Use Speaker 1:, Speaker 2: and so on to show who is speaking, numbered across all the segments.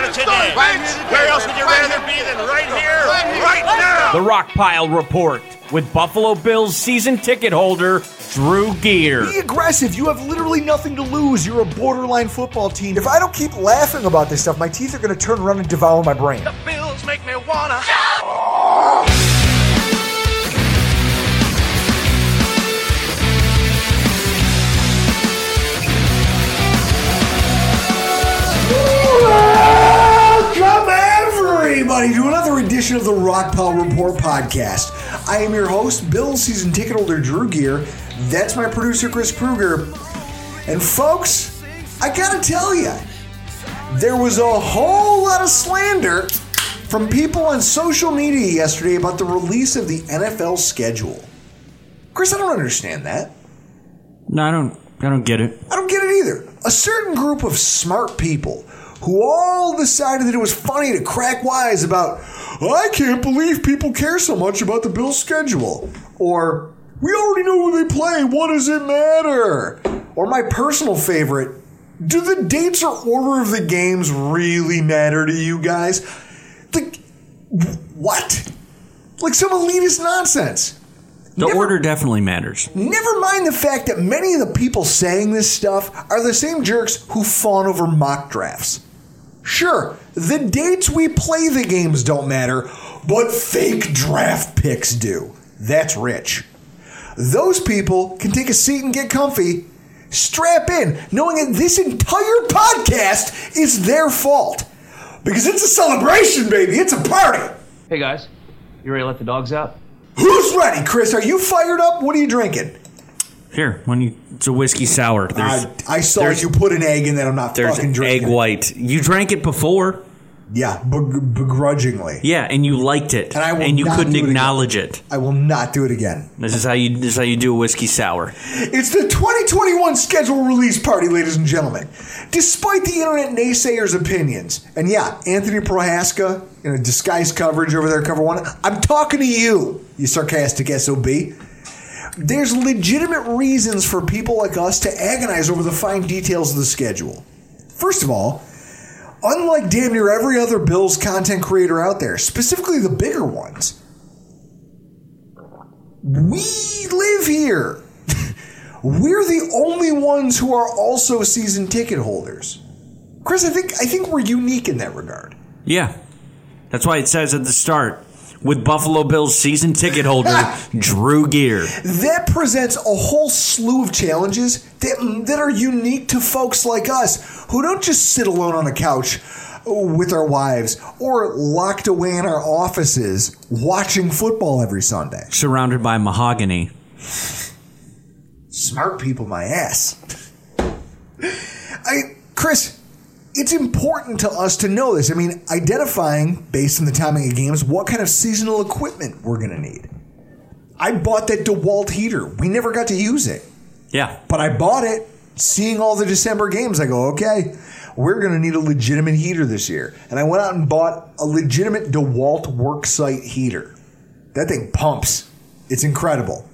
Speaker 1: You it today. Where else would you rather be than right here, right now?
Speaker 2: The Rockpile Report with Buffalo Bills season ticket holder Drew Gear.
Speaker 3: Be aggressive. You have literally nothing to lose. You're a borderline football team. If I don't keep laughing about this stuff, my teeth are going to turn around and devour my brain.
Speaker 1: The Bills make me wanna.
Speaker 3: Everybody, to another edition of the Rockpile Report podcast. I am your host, Bill season ticket holder Drew Gear. That's my producer, Chris Kruger. And, folks, I gotta tell you, there was a whole lot of slander from people on social media yesterday about the release of the NFL schedule. Chris, I don't understand that.
Speaker 2: No, I don't. I don't get it.
Speaker 3: I don't get it either. A certain group of smart people who all decided that it was funny to crack wise about, I can't believe people care so much about the Bills' schedule. Or, we already know who they play, what does it matter? Or my personal favorite, do the dates or order of the games really matter to you guys? Like, what? Like some elitist nonsense.
Speaker 2: The
Speaker 3: Never-
Speaker 2: order definitely matters.
Speaker 3: Never mind the fact that many of the people saying this stuff are the same jerks who fawn over mock drafts. Sure, the dates we play the games don't matter, but fake draft picks do. That's rich. Those people can take a seat and get comfy, strap in, knowing that this entire podcast is their fault. Because it's a celebration, baby. It's a party.
Speaker 4: Hey guys, you ready to let the dogs out?
Speaker 3: Who's ready, Chris? Are you fired up? What are you drinking?
Speaker 2: Here, when you it's a whiskey sour. There's
Speaker 3: I, I saw
Speaker 2: there's-
Speaker 3: you put an egg in that I'm not
Speaker 2: there's
Speaker 3: fucking
Speaker 2: egg white. You drank it before,
Speaker 3: Yeah, beg- begrudgingly.
Speaker 2: yeah, and you liked it,
Speaker 3: And I will
Speaker 2: you
Speaker 3: not
Speaker 2: couldn't
Speaker 3: it again.
Speaker 2: acknowledge it.
Speaker 3: I will not do it again.
Speaker 2: This is how you. This is how you do a whiskey sour.
Speaker 3: It's the 2021 schedule release party, ladies and gentlemen. Despite the internet naysayers' opinions, and yeah, Anthony Prohaska in a disguised coverage over there, cover one. I'm talking to you, you sarcastic sob. There's legitimate reasons for people like us to agonize over the fine details of the schedule. First of all, unlike damn near every other Bills content creator out there, specifically the bigger ones, we live here. We're the only ones who are also season ticket holders. Chris, I think I think we're unique in that regard.
Speaker 2: Yeah, that's why it says at the start with Buffalo Bills season ticket holder Drew Gear.
Speaker 3: That presents a whole slew of challenges that, that are unique to folks like us who don't just sit alone on a couch with our wives or locked away in our offices watching football every Sunday.
Speaker 2: surrounded by mahogany.
Speaker 3: Smart people, my ass. I, Chris, it's important to us to know this. I mean, identifying based on the timing of games what kind of seasonal equipment we're going to need. I bought that DeWalt heater. We never got to use it,
Speaker 2: Yeah,
Speaker 3: but I bought it. Seeing all the December games, I go, okay, we're going to need a legitimate heater this year. And I went out and bought a legitimate DeWalt worksite heater. That thing pumps. It's incredible.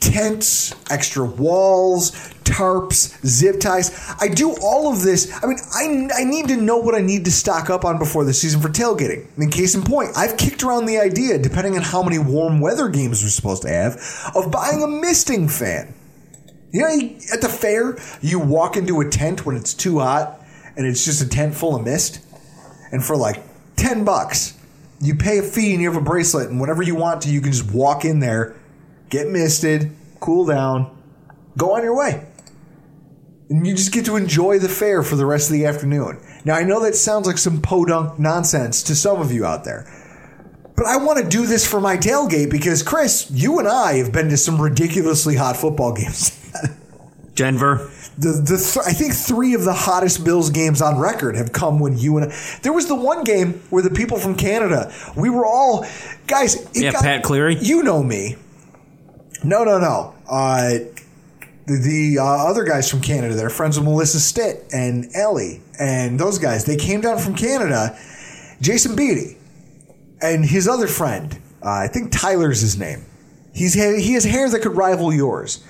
Speaker 3: Tents, extra walls, tarps, zip ties. I do all of this. I mean, I, I need to know what I need to stock up on before the season for tailgating. In case in point, I've kicked around the idea, depending on how many warm weather games we're supposed to have, of buying a misting fan. You know, at the fair, you walk into a tent when it's too hot, and it's just a tent full of mist, and for like ten bucks, you pay a fee and you have a bracelet, and whatever you want to, you can just walk in there get misted, cool down, go on your way. And you just get to enjoy the fair for the rest of the afternoon. Now, I know that sounds like some podunk nonsense to some of you out there, but I want to do this for my tailgate because, Chris, you and I have been to some ridiculously hot football games.
Speaker 2: Denver.
Speaker 3: The, the th- I think three of the hottest Bills games on record have come when you and I. There was the one game where the people from Canada, we were all guys. it
Speaker 2: Yeah,
Speaker 3: got-
Speaker 2: Pat Cleary.
Speaker 3: You know me. No, no, no. Uh, the the uh, other guys from Canada, they're friends with Melissa Stitt and Ellie and those guys. They came down from Canada. Jason Beatty and his other friend, uh, I think Tyler's his name. He's ha- he has hair that could rival yours.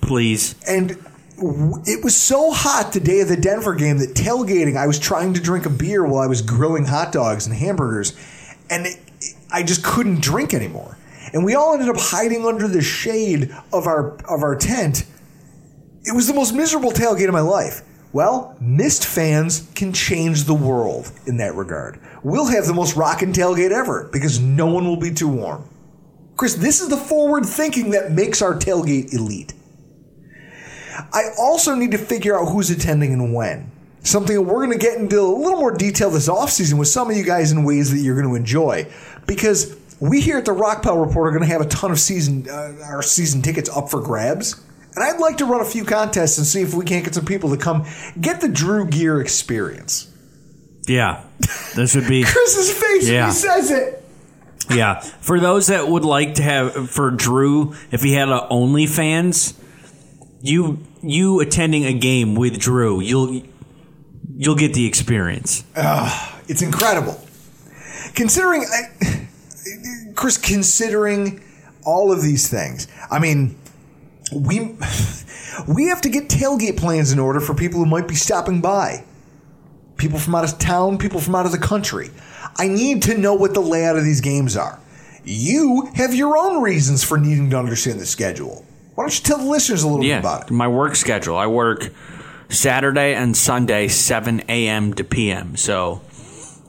Speaker 2: Please.
Speaker 3: And w- it was so hot the day of the Denver game that tailgating, I was trying to drink a beer while I was grilling hot dogs and hamburgers, and it, I just couldn't drink anymore. And we all ended up hiding under the shade of our of our tent. It was the most miserable tailgate of my life. Well, Mist fans can change the world in that regard. We'll have the most rockin' tailgate ever because no one will be too warm. Chris, this is the forward thinking that makes our tailgate elite. I also need to figure out who's attending and when. Something that we're going to get into a little more detail this offseason with some of you guys in ways that you're going to enjoy. Because we here at the Rockpile Report are going to have a ton of season uh, our season tickets up for grabs. And I'd like to run a few contests and see if we can't get some people to come get the Drew Gear experience.
Speaker 2: Yeah. This would be.
Speaker 3: Chris's face when
Speaker 2: Yeah.
Speaker 3: he says it.
Speaker 2: Yeah. For those that would like to have for Drew, if he had a OnlyFans, you you attending a game with Drew, you'll you'll get the experience.
Speaker 3: It's incredible. Considering, I, Chris, considering all of these things, I mean, we we have to get tailgate plans in order for people who might be stopping by. People from out of town, people from out of the country. I need to know what the layout of these games are. You have your own reasons for needing to understand the schedule. Why don't you tell the listeners a little bit about it?
Speaker 2: My work schedule. I work Saturday and Sunday, 7 a.m. to p.m. So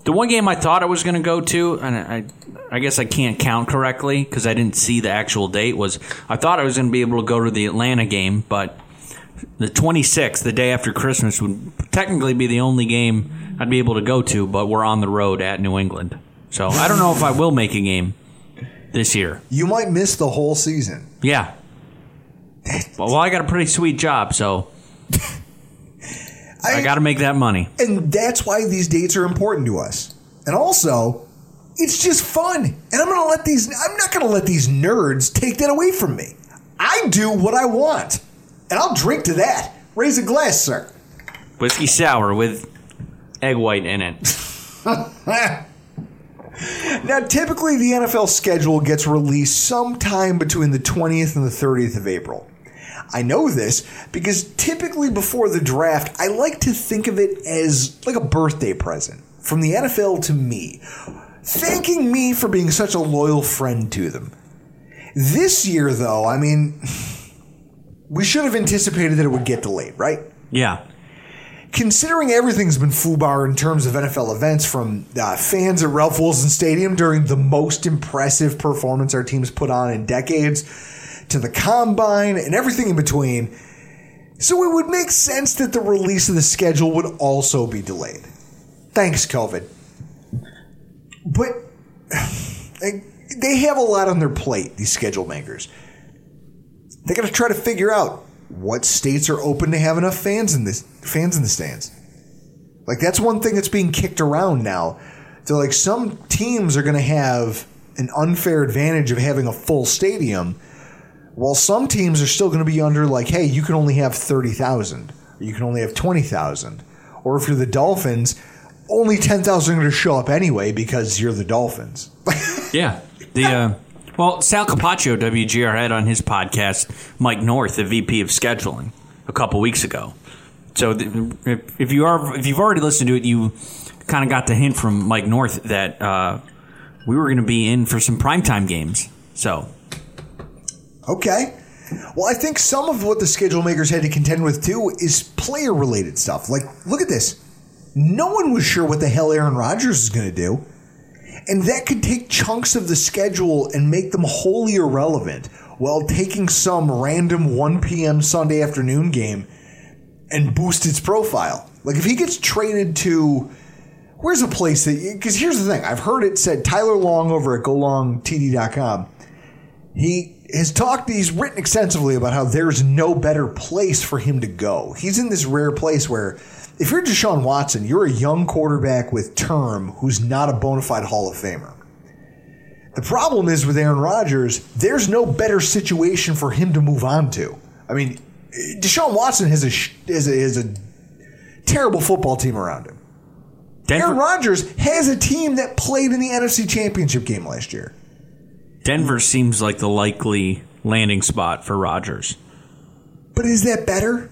Speaker 2: the one game I thought I was going to go to, and I, I guess I can't count correctly because I didn't see the actual date, was I thought I was going to be able to go to the Atlanta game, but the 26th, the day after Christmas, would technically be the only game I'd be able to go to, but we're on the road at New England. So I don't know if I will make a game this year.
Speaker 3: You might miss the whole season.
Speaker 2: Yeah. Well, I got a pretty sweet job, so I got to make that money.
Speaker 3: And that's why these dates are important to us. And also, it's just fun. And I'm gonna let these I'm not gonna let these nerds take that away from me. I do what I want. And I'll drink to that. Raise a glass, sir.
Speaker 2: Whiskey sour with egg white in it.
Speaker 3: Now, typically the NFL schedule gets released sometime between the 20th and the 30th of April. I know this because typically before the draft, I like to think of it as like a birthday present from the NFL to me, thanking me for being such a loyal friend to them. This year, though, I mean, we should have anticipated that it would get delayed, right?
Speaker 2: Yeah.
Speaker 3: considering everything's been foobar in terms of NFL events, from uh, fans at Ralph Wilson Stadium during the most impressive performance our team's put on in decades, to the combine and everything in between. So it would make sense that the release of the schedule would also be delayed. Thanks, COVID. But they have a lot on their plate, these schedule makers. They got to try to figure out what states are open to have enough fans in this fans in the stands. Like that's one thing that's being kicked around now. They're like some teams are going to have an unfair advantage of having a full stadium, while some teams are still going to be under like, hey, you can only have thirty thousand, you can only have twenty thousand, or if you're the Dolphins, only ten thousand are going to show up anyway because you're the Dolphins.
Speaker 2: Yeah. The uh, Well, Sal Capaccio, WGR, had on his podcast Mike North, the VP of scheduling, a couple weeks ago. So if you are if you've already listened to it, you kind of got the hint from Mike North that uh, we were going to be in for some primetime games. So
Speaker 3: Okay. Well, I think some of what the schedule makers had to contend with too is player related stuff. Like, look at this. No one was sure what the hell Aaron Rodgers is going to do. And that could take chunks of the schedule and make them wholly irrelevant while taking some random 1 p.m. Sunday afternoon game and boost its profile. Like, if he gets traded to. Where's a place that. Because here's the thing I've heard it said Tyler Long over at golongtd.com. He has talked, he's written extensively about how there's no better place for him to go. He's in this rare place where if you're Deshaun Watson, you're a young quarterback with term who's not a bona fide Hall of Famer. The problem is with Aaron Rodgers, there's no better situation for him to move on to. I mean, Deshaun Watson has a has a, has a terrible football team around him.
Speaker 2: Denver,
Speaker 3: Aaron Rodgers has a team that played in the NFC Championship game last year.
Speaker 2: Denver seems like the likely landing spot for Rodgers.
Speaker 3: But is that better?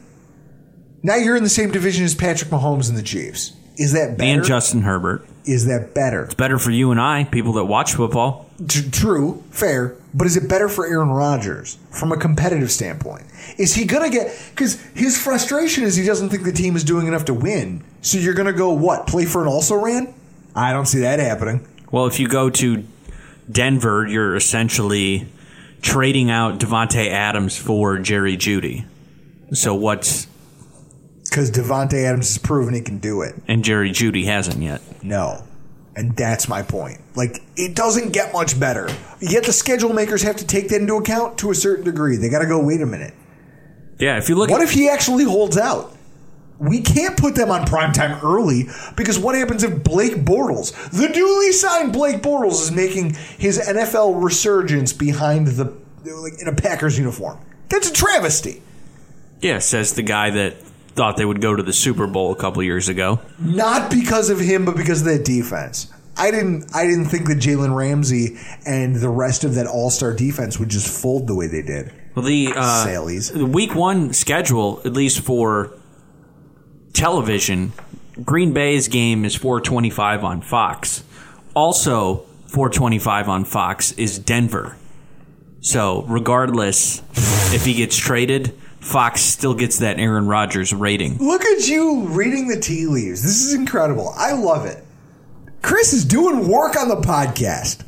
Speaker 3: Now you're in the same division as Patrick Mahomes and the Chiefs. Is that better?
Speaker 2: And Justin Herbert.
Speaker 3: is that better?
Speaker 2: It's better for you and I, people that watch football.
Speaker 3: T- true, fair, but is it better for Aaron Rodgers from a competitive standpoint? Is he gonna get because his frustration is he doesn't think the team is doing enough to win. So you're gonna go what? Play for an also ran? I don't see that happening.
Speaker 2: Well, if you go to Denver, you're essentially trading out Davante Adams for Jerry Jeudy. So what's
Speaker 3: Because Davante Adams has proven he can do it.
Speaker 2: and Jerry Jeudy hasn't yet.
Speaker 3: No. And that's my point. Like, it doesn't get much better. Yet the schedule makers have to take that into account to a certain degree. They got to go, wait a minute.
Speaker 2: Yeah, if you look
Speaker 3: What
Speaker 2: at
Speaker 3: if he actually holds out? We can't put them on primetime early because what happens if Blake Bortles, the newly signed Blake Bortles, is making his NFL resurgence behind the like in a Packers uniform? That's a travesty.
Speaker 2: yeah, says the guy that thought they would go to the Super Bowl a couple years ago.
Speaker 3: Not because of him, but because of that defense. I didn't. I didn't think that Jalen Ramsey and the rest of that All Star defense would just fold the way they did.
Speaker 2: Well, the uh,
Speaker 3: Salies.
Speaker 2: the week one schedule, at least for television, Green Bay's game is 425 on Fox. Also, 425 on Fox is Denver. So, regardless if he gets traded, Fox still gets that Aaron Rodgers rating.
Speaker 3: Look at you reading the tea leaves. This is incredible. I love it. Chris is doing work on the podcast.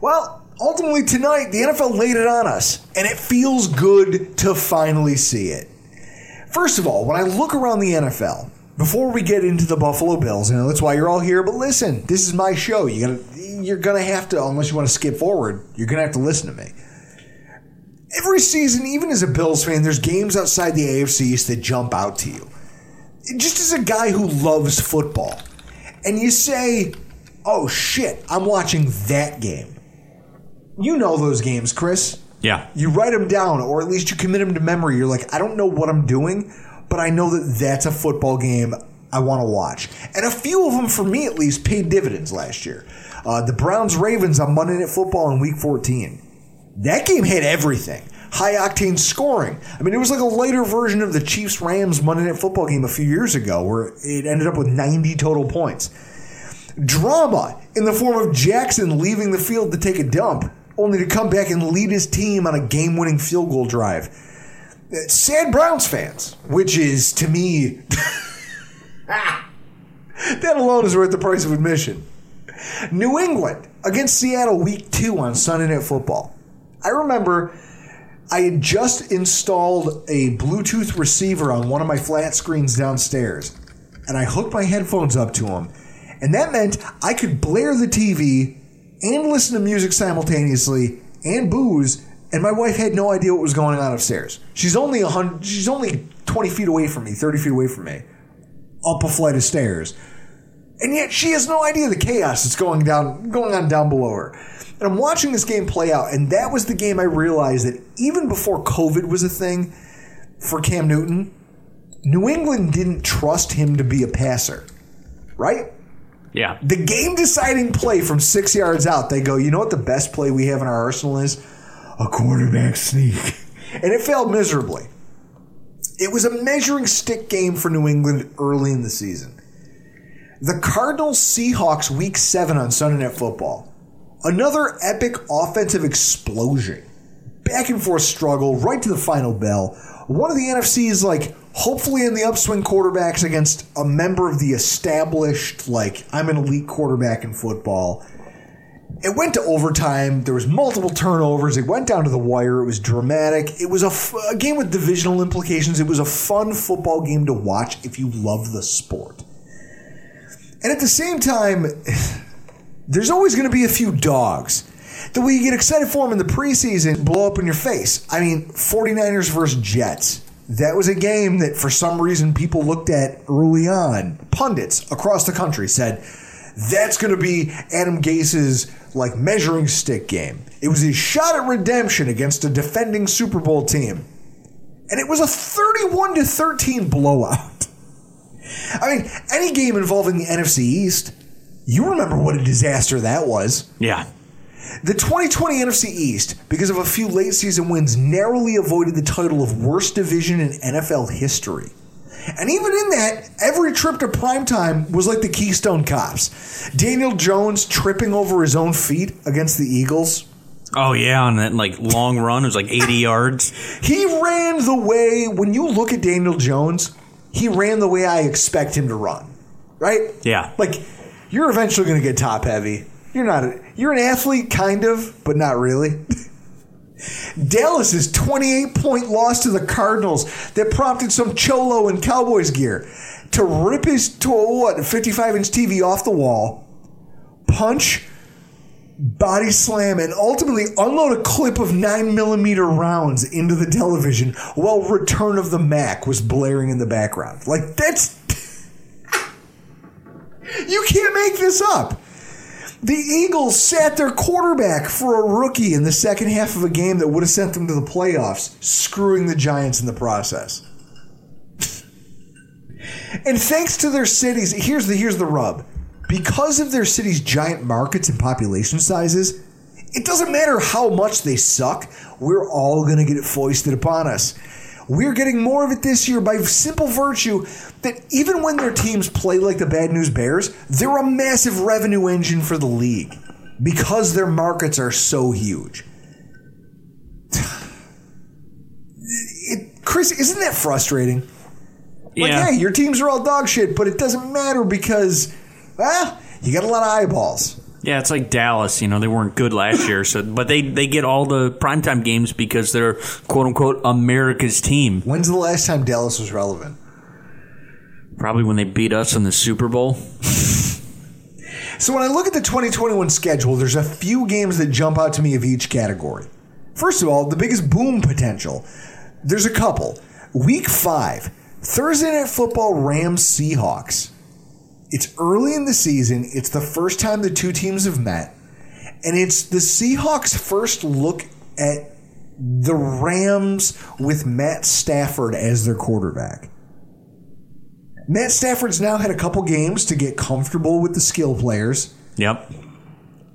Speaker 3: Well, ultimately tonight, the NFL laid it on us, and it feels good to finally see it. First of all, when I look around the NFL, before we get into the Buffalo Bills, you know that's why you're all here. But listen, this is my show. You gotta, you're gonna have to, unless you want to skip forward, you're gonna have to listen to me. Every season, even as a Bills fan, there's games outside the AFC East that jump out to you. Just as a guy who loves football, and you say, "Oh shit, I'm watching that game." You know those games, Chris.
Speaker 2: Yeah.
Speaker 3: You write them down, or at least you commit them to memory. You're like, I don't know what I'm doing, but I know that that's a football game I want to watch. And a few of them, for me at least, paid dividends last year. Uh, the Browns Ravens on Monday Night Football in Week 14. That game had everything. High octane scoring. I mean, it was like a lighter version of the Chiefs Rams Monday Night Football game a few years ago, where it ended up with 90 total points. Drama in the form of Jackson leaving the field to take a dump, only to come back and lead his team on a game winning field goal drive. Sad Browns fans, which is to me, that alone is worth the price of admission. New England against Seattle week two on Sunday Night Football. I remember I had just installed a Bluetooth receiver on one of my flat screens downstairs, and I hooked my headphones up to them, and that meant I could blare the TV and listen to music simultaneously and booze. And my wife had no idea what was going on upstairs. She's only a hundred. She's only twenty feet away from me, thirty feet away from me, up a flight of stairs and yet she has no idea the chaos that's going down going on down below her. And I'm watching this game play out, and that was the game I realized that even before COVID was a thing for Cam Newton, New England didn't trust him to be a passer, right?
Speaker 2: Yeah.
Speaker 3: The game deciding play from six yards out, they go, you know what the best play we have in our arsenal is? A quarterback sneak. And it failed miserably. It was a measuring stick game for New England early in the season. The Cardinals Seahawks week seven on Sunday Night Football. Another epic offensive explosion. Back and forth struggle right to the final bell. One of the NFC's like hopefully in the upswing quarterbacks against a member of the established like I'm an elite quarterback in football. It went to overtime. There was multiple turnovers. It went down to the wire. It was dramatic. It was a, f- a game with divisional implications. It was a fun football game to watch if you love the sport. And at the same time, there's always going to be a few dogs that you get excited for them in the preseason, blow up in your face. I mean, 49ers versus Jets. That was a game that for some reason people looked at early on. Pundits across the country said, that's going to be Adam Gase's like measuring stick game. It was his shot at redemption against a defending Super Bowl team. And it was a 31 to 13 blowout. I mean, any game involving the NFC East, you remember what a disaster that was.
Speaker 2: Yeah.
Speaker 3: The 2020 NFC East, because of a few late season wins, narrowly avoided the title of worst division in NFL history. And even in that, every trip to primetime was like the Keystone Cops. Daniel Jones tripping over his own feet against the Eagles.
Speaker 2: Oh yeah, on that like long run, it was like 80 yards.
Speaker 3: He ran the way, when you look at Daniel Jones, he ran the way I expect him to run. Right?
Speaker 2: Yeah.
Speaker 3: Like, you're eventually going to get top heavy. You're not, a, you're an athlete, kind of, but not really. Dallas's 28 point loss to the Cardinals that prompted some cholo in Cowboys gear to rip his to what 55 inch TV off the wall, punch, body slam, and ultimately unload a clip of 9 millimeter rounds into the television while Return of the Mack was blaring in the background. Like, that's. you can't make this up. The Eagles sat their quarterback for a rookie in the second half of a game that would have sent them to the playoffs, screwing the Giants in the process. and thanks to their cities, here's the here's the rub. Because of their city's giant markets and population sizes, it doesn't matter how much they suck, we're all going to get it foisted upon us. We're getting more of it this year by simple virtue that even when their teams play like the Bad News Bears, they're a massive revenue engine for the league because their markets are so huge. It, Chris, isn't that frustrating? Like,
Speaker 2: Yeah.
Speaker 3: hey, your teams are all dog shit, but it doesn't matter because, well, you got a lot of eyeballs.
Speaker 2: Yeah, it's like Dallas. You know, they weren't good last year, so but they they get all the primetime games because they're quote unquote America's team.
Speaker 3: When's the last time Dallas was relevant?
Speaker 2: Probably when they beat us in the Super Bowl.
Speaker 3: So when I look at the 2021 schedule, there's a few games that jump out to me of each category. First of all, the biggest boom potential. There's a couple. Week five, Thursday Night Football Rams Seahawks. It's early in the season. It's the first time the two teams have met. And it's the Seahawks' first look at the Rams with Matt Stafford as their quarterback. Matt Stafford's now had a couple games to get comfortable with the skill players.
Speaker 2: Yep.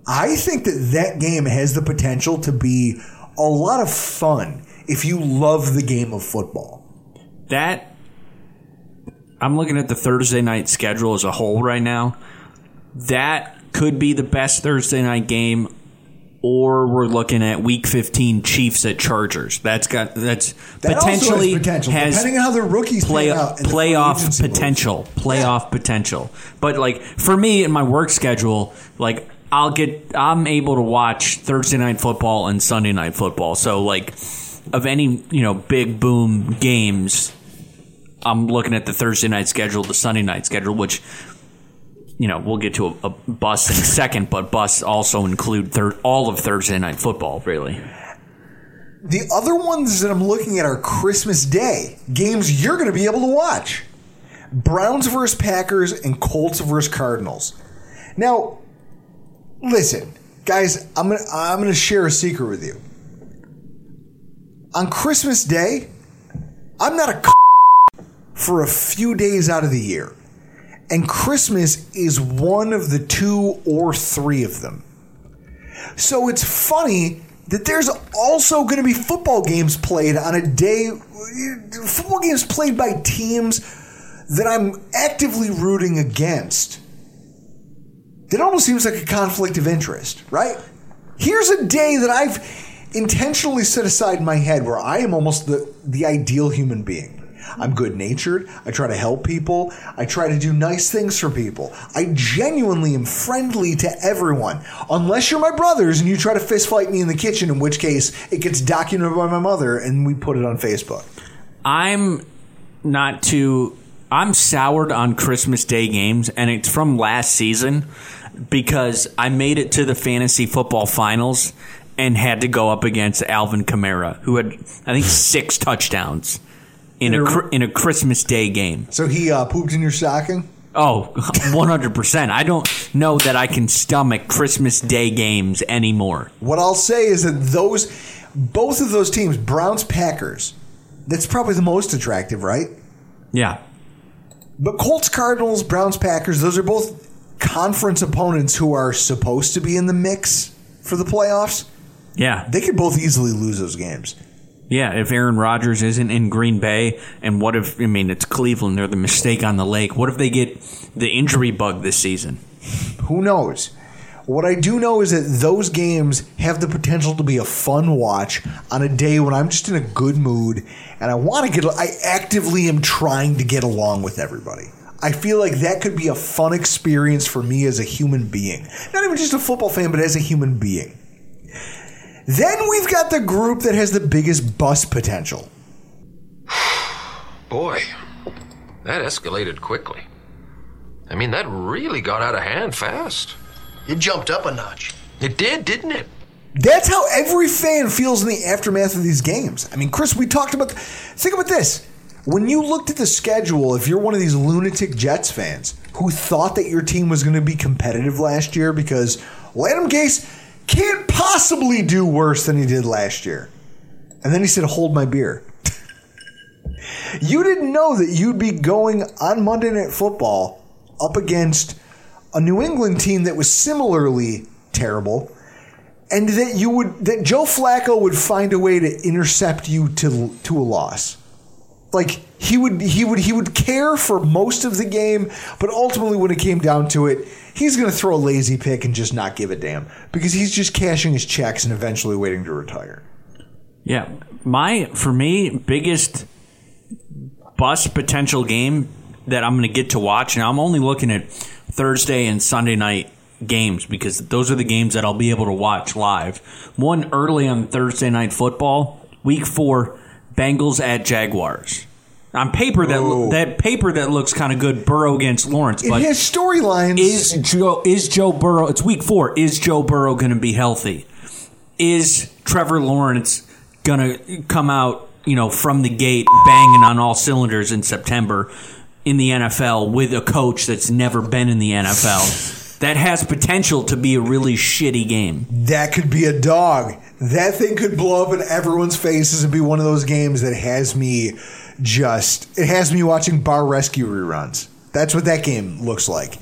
Speaker 3: I think that that game has the potential to be a lot of fun if you love the game of football.
Speaker 2: That I'm looking at the Thursday night schedule as a whole right now. That could be the best Thursday night game or we're looking at week 15 Chiefs at Chargers. That's got that's
Speaker 3: That also has
Speaker 2: potentially
Speaker 3: potential,
Speaker 2: has
Speaker 3: depending on how the rookies
Speaker 2: play,
Speaker 3: out in the free
Speaker 2: playoff
Speaker 3: agency moves.
Speaker 2: potential, playoff potential. But like for me in my work schedule, like I'll get I'm able to watch Thursday night football and Sunday night football. So like of any, you know, big boom games, I'm looking at the Thursday night schedule, the Sunday night schedule, which you know we'll get to a, a bus in a second, but bus also include thir- all of Thursday night football, really.
Speaker 3: The other ones that I'm looking at are Christmas Day games you're going to be able to watch. Browns versus Packers and Colts versus Cardinals. Now, listen, guys, I'm to I'm to share a secret with you. On Christmas Day, I'm not a for a few days out of the year. and Christmas is one of the two or three of them. So it's funny that there's also going to be football games played on a day, football games played by teams that I'm actively rooting against. That almost seems like a conflict of interest, right? Here's a day that I've intentionally set aside in my head where I am almost the, the ideal human being. I'm mm-hmm. good natured. I try to help people. I try to do nice things for people. I genuinely am friendly to everyone. Unless you're my brothers and you try to fist fight me in the kitchen, in which case it gets documented by my mother and we put it on Facebook.
Speaker 2: I'm not too. I'm soured on Christmas Day games, and it's from last season because I made it to the fantasy football finals and had to go up against Alvin Kamara, who had I think six touchdowns in a cr- in a Christmas Day game.
Speaker 3: So he uh, pooped in your stocking?
Speaker 2: Oh, 100%. I don't know that I can stomach Christmas Day games anymore.
Speaker 3: What I'll say is that those, both of those teams, Browns, Packers, that's probably the most attractive, right?
Speaker 2: Yeah.
Speaker 3: But Colts, Cardinals, Browns, Packers, those are both conference opponents who are supposed to be in the mix for the playoffs.
Speaker 2: Yeah.
Speaker 3: They could both easily lose those games.
Speaker 2: Yeah, if Aaron Rodgers isn't in Green Bay, and what if, I mean, it's Cleveland, they're the mistake on the lake. What if they get the injury bug this season?
Speaker 3: Who knows? What I do know is that those games have the potential to be a fun watch on a day when I'm just in a good mood and I want to get, I actively am trying to get along with everybody. I feel like that could be a fun experience for me as a human being. Not even just a football fan, but as a human being. Then we've got the group that has the biggest bust potential.
Speaker 5: Boy, that escalated quickly. I mean, that really got out of hand fast.
Speaker 6: It jumped up a notch.
Speaker 5: It did, didn't it?
Speaker 3: That's how every fan feels in the aftermath of these games. I mean, Chris, we talked about. Think about this. When you looked at the schedule, if you're one of these lunatic Jets fans who thought that your team was going to be competitive last year because well, Adam Gase can't possibly do worse than he did last year. And then he said, Hold my beer. you didn't know that you'd be going on Monday Night Football up against a New England team that was similarly terrible and that you would that Joe Flacco would find a way to intercept you to to a loss. Like he would he would he would care for most of the game, but ultimately when it came down to it, he's going to throw a lazy pick and just not give a damn because he's just cashing his checks and eventually waiting to retire.
Speaker 2: Yeah, my for me biggest bust potential game that I'm going to get to watch, and I'm only looking at Thursday and Sunday night games because those are the games that I'll be able to watch live. One early on Thursday night football, week four, Bengals at Jaguars. On paper, that
Speaker 3: Oh.
Speaker 2: that paper that looks kind of good. Burrow against Lawrence,
Speaker 3: It
Speaker 2: but
Speaker 3: has storylines.
Speaker 2: is Joe is Joe Burrow? It's week four. Is Joe Burrow going to be healthy? Is Trevor Lawrence going to come out, you know, from the gate banging on all cylinders in September in the NFL with a coach that's never been in the NFL? That has potential to be a really shitty game.
Speaker 3: that could be a dog. That thing could blow up in everyone's faces and be one of those games that has me just it has me watching bar rescue reruns. That's what that game looks like.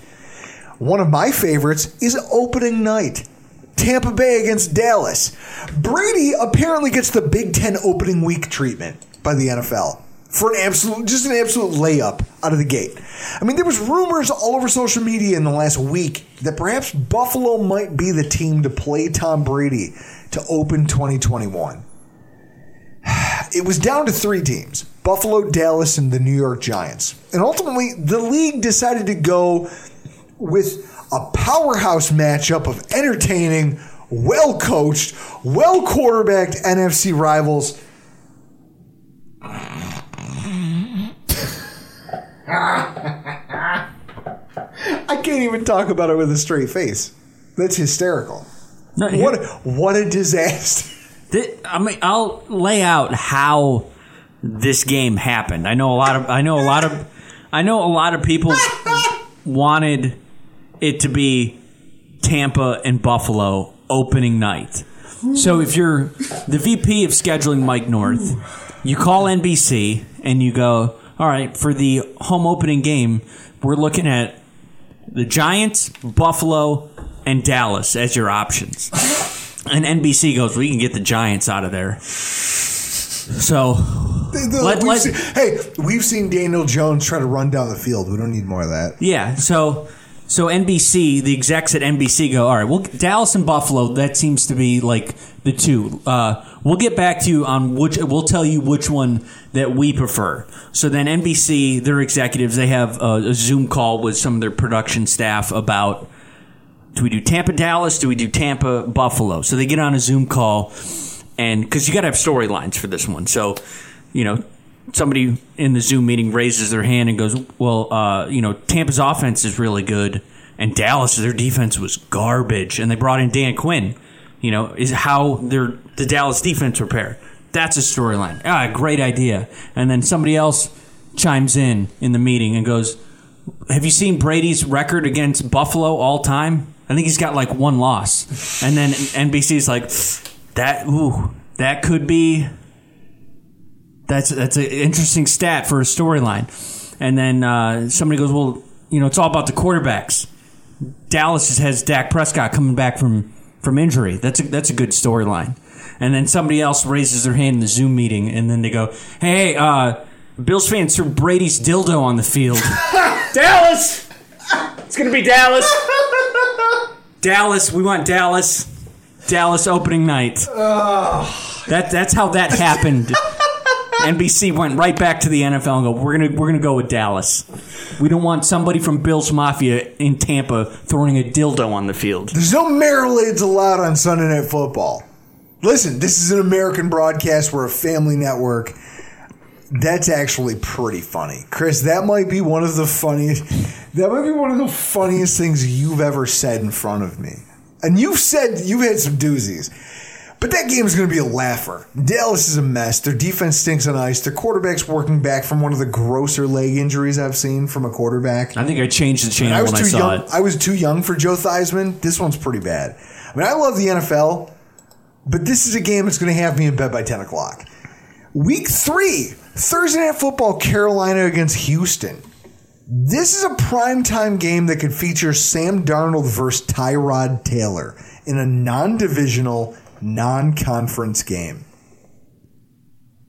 Speaker 3: One of my favorites is opening night. Tampa Bay against Dallas. Brady apparently gets the Big Ten opening week treatment by the NFL for an absolute, just an absolute layup out of the gate. I mean, there was rumors all over social media in the last week that perhaps Buffalo might be the team to play Tom Brady to open 2021. It was down to three teams Buffalo, Dallas, and the New York Giants. And ultimately, the league decided to go with a powerhouse matchup of entertaining, well coached, well quarterbacked NFC rivals. I can't even talk about it with a straight face. That's hysterical.
Speaker 2: No,
Speaker 3: What what a disaster.
Speaker 2: Thi- I mean, I'll lay out how this game happened. I know a lot of. I know a lot of. I know a lot of people wanted it to be Tampa and Buffalo opening night. So if you're the VP of scheduling, Mike North, you call NBC and you go, "All right, for the home opening game, we're looking at the Giants, Buffalo, and Dallas as your options. And NBC goes, we can get the Giants out of there. So Let-
Speaker 3: We've
Speaker 2: let-
Speaker 3: seen- hey, we've seen Daniel Jones try to run down the field. We don't need more of that.
Speaker 2: Yeah, so so NBC, the execs at NBC go, all right, well, Dallas and Buffalo, that seems to be like the two. Uh, we'll get back to you on which. We'll tell you which one that we prefer. So then NBC, their executives, they have a, a Zoom call with some of their production staff about. Do we do Tampa Dallas? Do we do Tampa Buffalo? So they get on a Zoom call, and because you got to have storylines for this one. So, you know, somebody in the Zoom meeting raises their hand and goes, "Well, uh, you know, Tampa's offense is really good, and Dallas, their defense was garbage, and they brought in Dan Quinn. You know, is how their the Dallas defense prepare. That's a storyline. Ah, great idea. And then somebody else chimes in in the meeting and goes, "Have you seen Brady's record against Buffalo all time? I think he's got like one loss." And then NBC's like, "That ooh, that could be." That's that's an interesting stat for a storyline. And then uh, somebody goes, "Well, you know, it's all about the quarterbacks." Dallas just has Dak Prescott coming back from from injury. That's a, that's a good storyline. And then somebody else raises their hand in the Zoom meeting, and then they go, "Hey, uh, Bills fans threw Brady's dildo on the field." Dallas, it's gonna be Dallas. Dallas, we want Dallas. Dallas opening night. That that's how that happened. NBC went right back to the NFL and go, we're gonna we're gonna go with Dallas. We don't want somebody from Bills Mafia in Tampa throwing a dildo on the field.
Speaker 3: There's no Marmalades allowed on Sunday Night Football. Listen, this is an American broadcast. We're a family network. That's actually pretty funny, Chris. That might be one of the funniest. That might be one of the funniest things you've ever said in front of me. And you've said you've had some doozies. But that game is going to be a laugher. Dallas is a mess. Their defense stinks on ice. Their quarterback's working back from one of the grosser leg injuries I've seen from a quarterback.
Speaker 2: I think I changed the
Speaker 3: I
Speaker 2: channel
Speaker 3: was
Speaker 2: when I
Speaker 3: too
Speaker 2: saw
Speaker 3: young.
Speaker 2: it.
Speaker 3: I was too young for Joe Theismann. This one's pretty bad. I mean, I love the NFL, but this is a game that's going to have me in bed by ten o'clock. Week three, Thursday night football, Carolina against Houston. This is a primetime game that could feature Sam Darnold versus Tyrod Taylor in a non-divisional, non-conference game.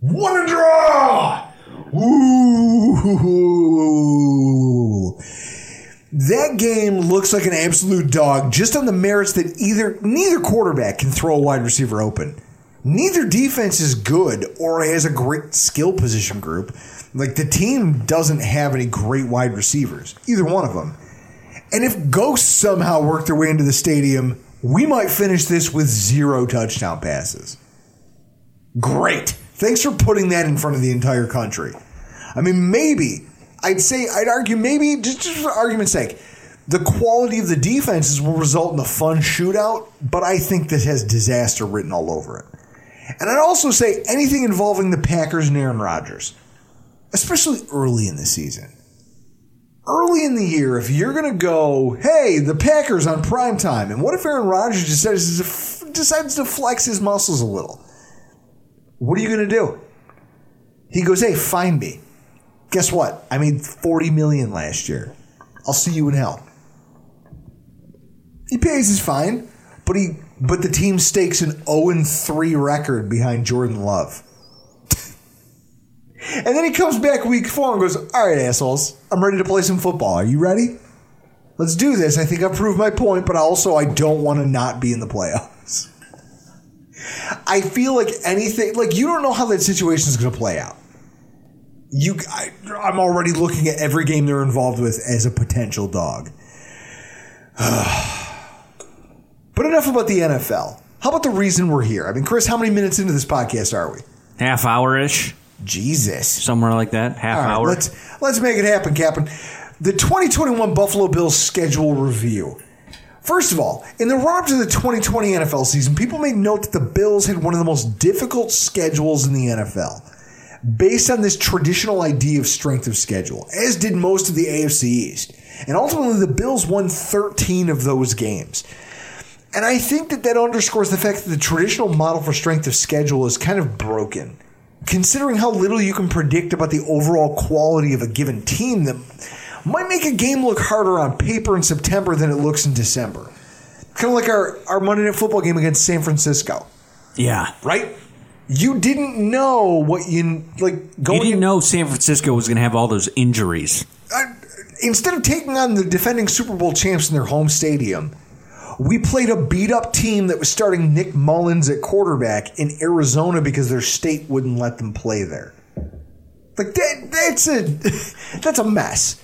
Speaker 3: What a draw! Ooh. That game looks like an absolute dog just on the merits that either neither quarterback can throw a wide receiver open. Neither defense is good or has a great skill position group. Like the team doesn't have any great wide receivers, either one of them. And if ghosts somehow work their way into the stadium, we might finish this with zero touchdown passes. Great. Thanks for putting that in front of the entire country. I mean, maybe, I'd say, I'd argue, maybe, just, just for argument's sake, the quality of the defenses will result in a fun shootout, but I think this has disaster written all over it. And I'd also say anything involving the Packers and Aaron Rodgers, especially early in the season. Early in the year, if you're going to go, hey, the Packers on prime time, and what if Aaron Rodgers decides decides to flex his muscles a little? What are you going to do? He goes, hey, find me. Guess what? I made 40 million last year. I'll see you in hell. He pays his fine, but he but the team stakes an 0 3 record behind Jordan Love. and then he comes back week four and goes, All right, assholes, I'm ready to play some football. Are you ready? Let's do this. I think I've proved my point, but also I don't want to not be in the playoffs. I feel like anything, like you don't know how that situation is going to play out. You, I, I'm already looking at every game they're involved with as a potential dog. but enough about the NFL. How about the reason we're here? I mean, Chris, how many minutes into this podcast are we?
Speaker 2: Half hour ish,
Speaker 3: Jesus.
Speaker 2: somewhere like that. Half
Speaker 3: All right,
Speaker 2: hour.
Speaker 3: let's let's make it happen, Captain. The 2021 Buffalo Bills schedule review. First of all, in the run up to the 2020 NFL season, people may note that the Bills had one of the most difficult schedules in the NFL, based on this traditional idea of strength of schedule, as did most of the AFC East. And ultimately, the Bills won 13 of those games. And I think that that underscores the fact that the traditional model for strength of schedule is kind of broken. Considering how little you can predict about the overall quality of a given team, that might make a game look harder on paper in September than it looks in December. Kind of like our, our Monday Night Football game against San Francisco,
Speaker 2: Yeah.
Speaker 3: right? You didn't know what you like going.
Speaker 2: You didn't
Speaker 3: in-
Speaker 2: know San Francisco was going to have all those injuries.
Speaker 3: uh, instead of taking on the defending Super Bowl champs in their home stadium, we played a beat up team that was starting Nick Mullens at quarterback in Arizona because their state wouldn't let them play there. Like that, that's a that's a mess.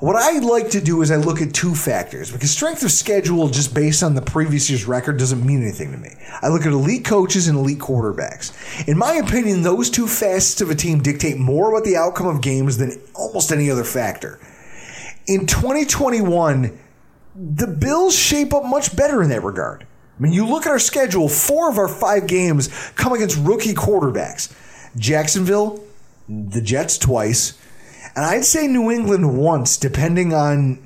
Speaker 3: What I like to do is I look at two factors because strength of schedule just based on the previous year's record doesn't mean anything to me. I look at elite coaches and elite quarterbacks. In my opinion, those two facets of a team dictate more about the outcome of games than almost any other factor. In 2021, the Bills shape up much better in that regard. I mean, you look at our schedule, four of our five games come against rookie quarterbacks. Jacksonville, the Jets twice, and I'd say New England once, depending on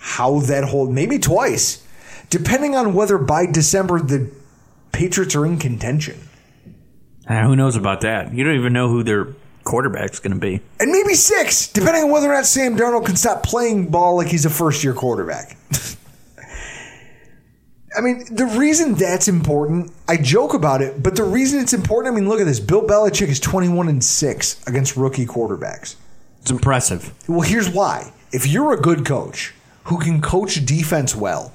Speaker 3: how that whole maybe twice, depending on whether by December the Patriots are in contention.
Speaker 2: Uh, who knows about that? You don't even know who their quarterback's going to be.
Speaker 3: And maybe six, depending on whether or not Sam Darnold can stop playing ball like he's a first year quarterback. I mean, the reason that's important, I joke about it, but the reason it's important, I mean, look at this. Bill Belichick is 21 and 6 against rookie quarterbacks.
Speaker 2: It's impressive.
Speaker 3: Well, here's why. If you're a good coach who can coach defense well,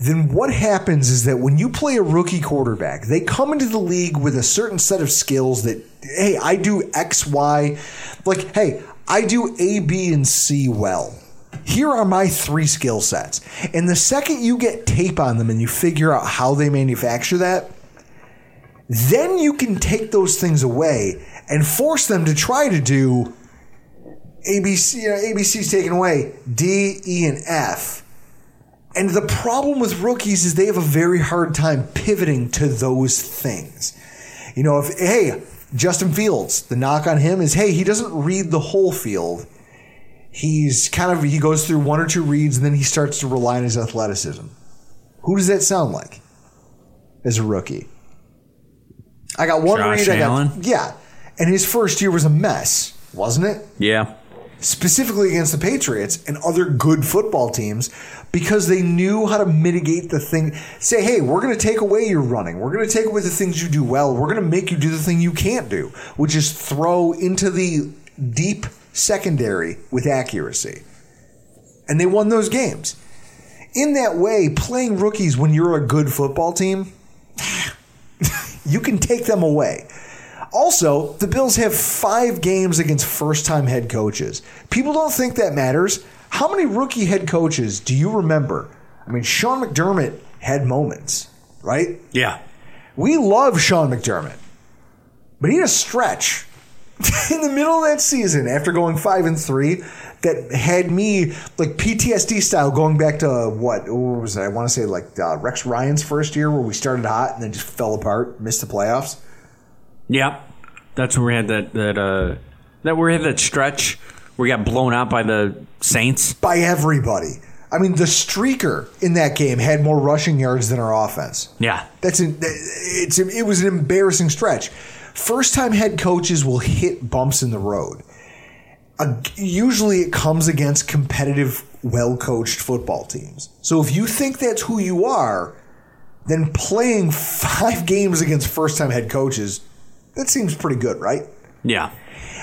Speaker 3: then what happens is that when you play a rookie quarterback, they come into the league with a certain set of skills that, hey, I do X, Y. Like, hey, I do A, B, and C well. Here are my three skill sets. And the second you get tape on them and you figure out how they manufacture that, then you can take those things away and force them to try to do ABC, you know, ABC's taken away, D, E, and F. And the problem with rookies is they have a very hard time pivoting to those things. You know, if, hey, Justin Fields, the knock on him is, hey, he doesn't read the whole field. He's kind of, he goes through one or two reads and then he starts to rely on his athleticism. Who does that sound like as a rookie? I got one
Speaker 2: Josh
Speaker 3: read. I got,
Speaker 2: Allen?
Speaker 3: yeah. And his first year was a mess, wasn't it?
Speaker 2: Yeah.
Speaker 3: Specifically against the Patriots and other good football teams because they knew how to mitigate the thing. Say, hey, we're going to take away your running. We're going to take away the things you do well. We're going to make you do the thing you can't do, which is throw into the deep secondary with accuracy. And they won those games. In that way, playing rookies when you're a good football team, you can take them away. Also, the Bills have five games against first time head coaches. People don't think that matters. How many rookie head coaches do you remember? I mean, Sean McDermott had moments, right?
Speaker 2: Yeah.
Speaker 3: We love Sean McDermott, but he had a stretch in the middle of that season after going five and three that had me like PTSD style going back to what, what was it? I want to say like uh, Rex Ryan's first year where we started hot and then just fell apart, missed the playoffs.
Speaker 2: Yeah. That's where we had that that uh that we had that stretch where we got blown out by the Saints.
Speaker 3: by everybody. I mean, the streaker in that game had more rushing yards than our offense.
Speaker 2: Yeah.
Speaker 3: That's an, it's it was an embarrassing stretch. First time head coaches will hit bumps in the road. Uh, usually it comes against competitive, well coached football teams. So if you think that's who you are, then playing five games against first time head coaches, that seems pretty good, right?
Speaker 2: Yeah.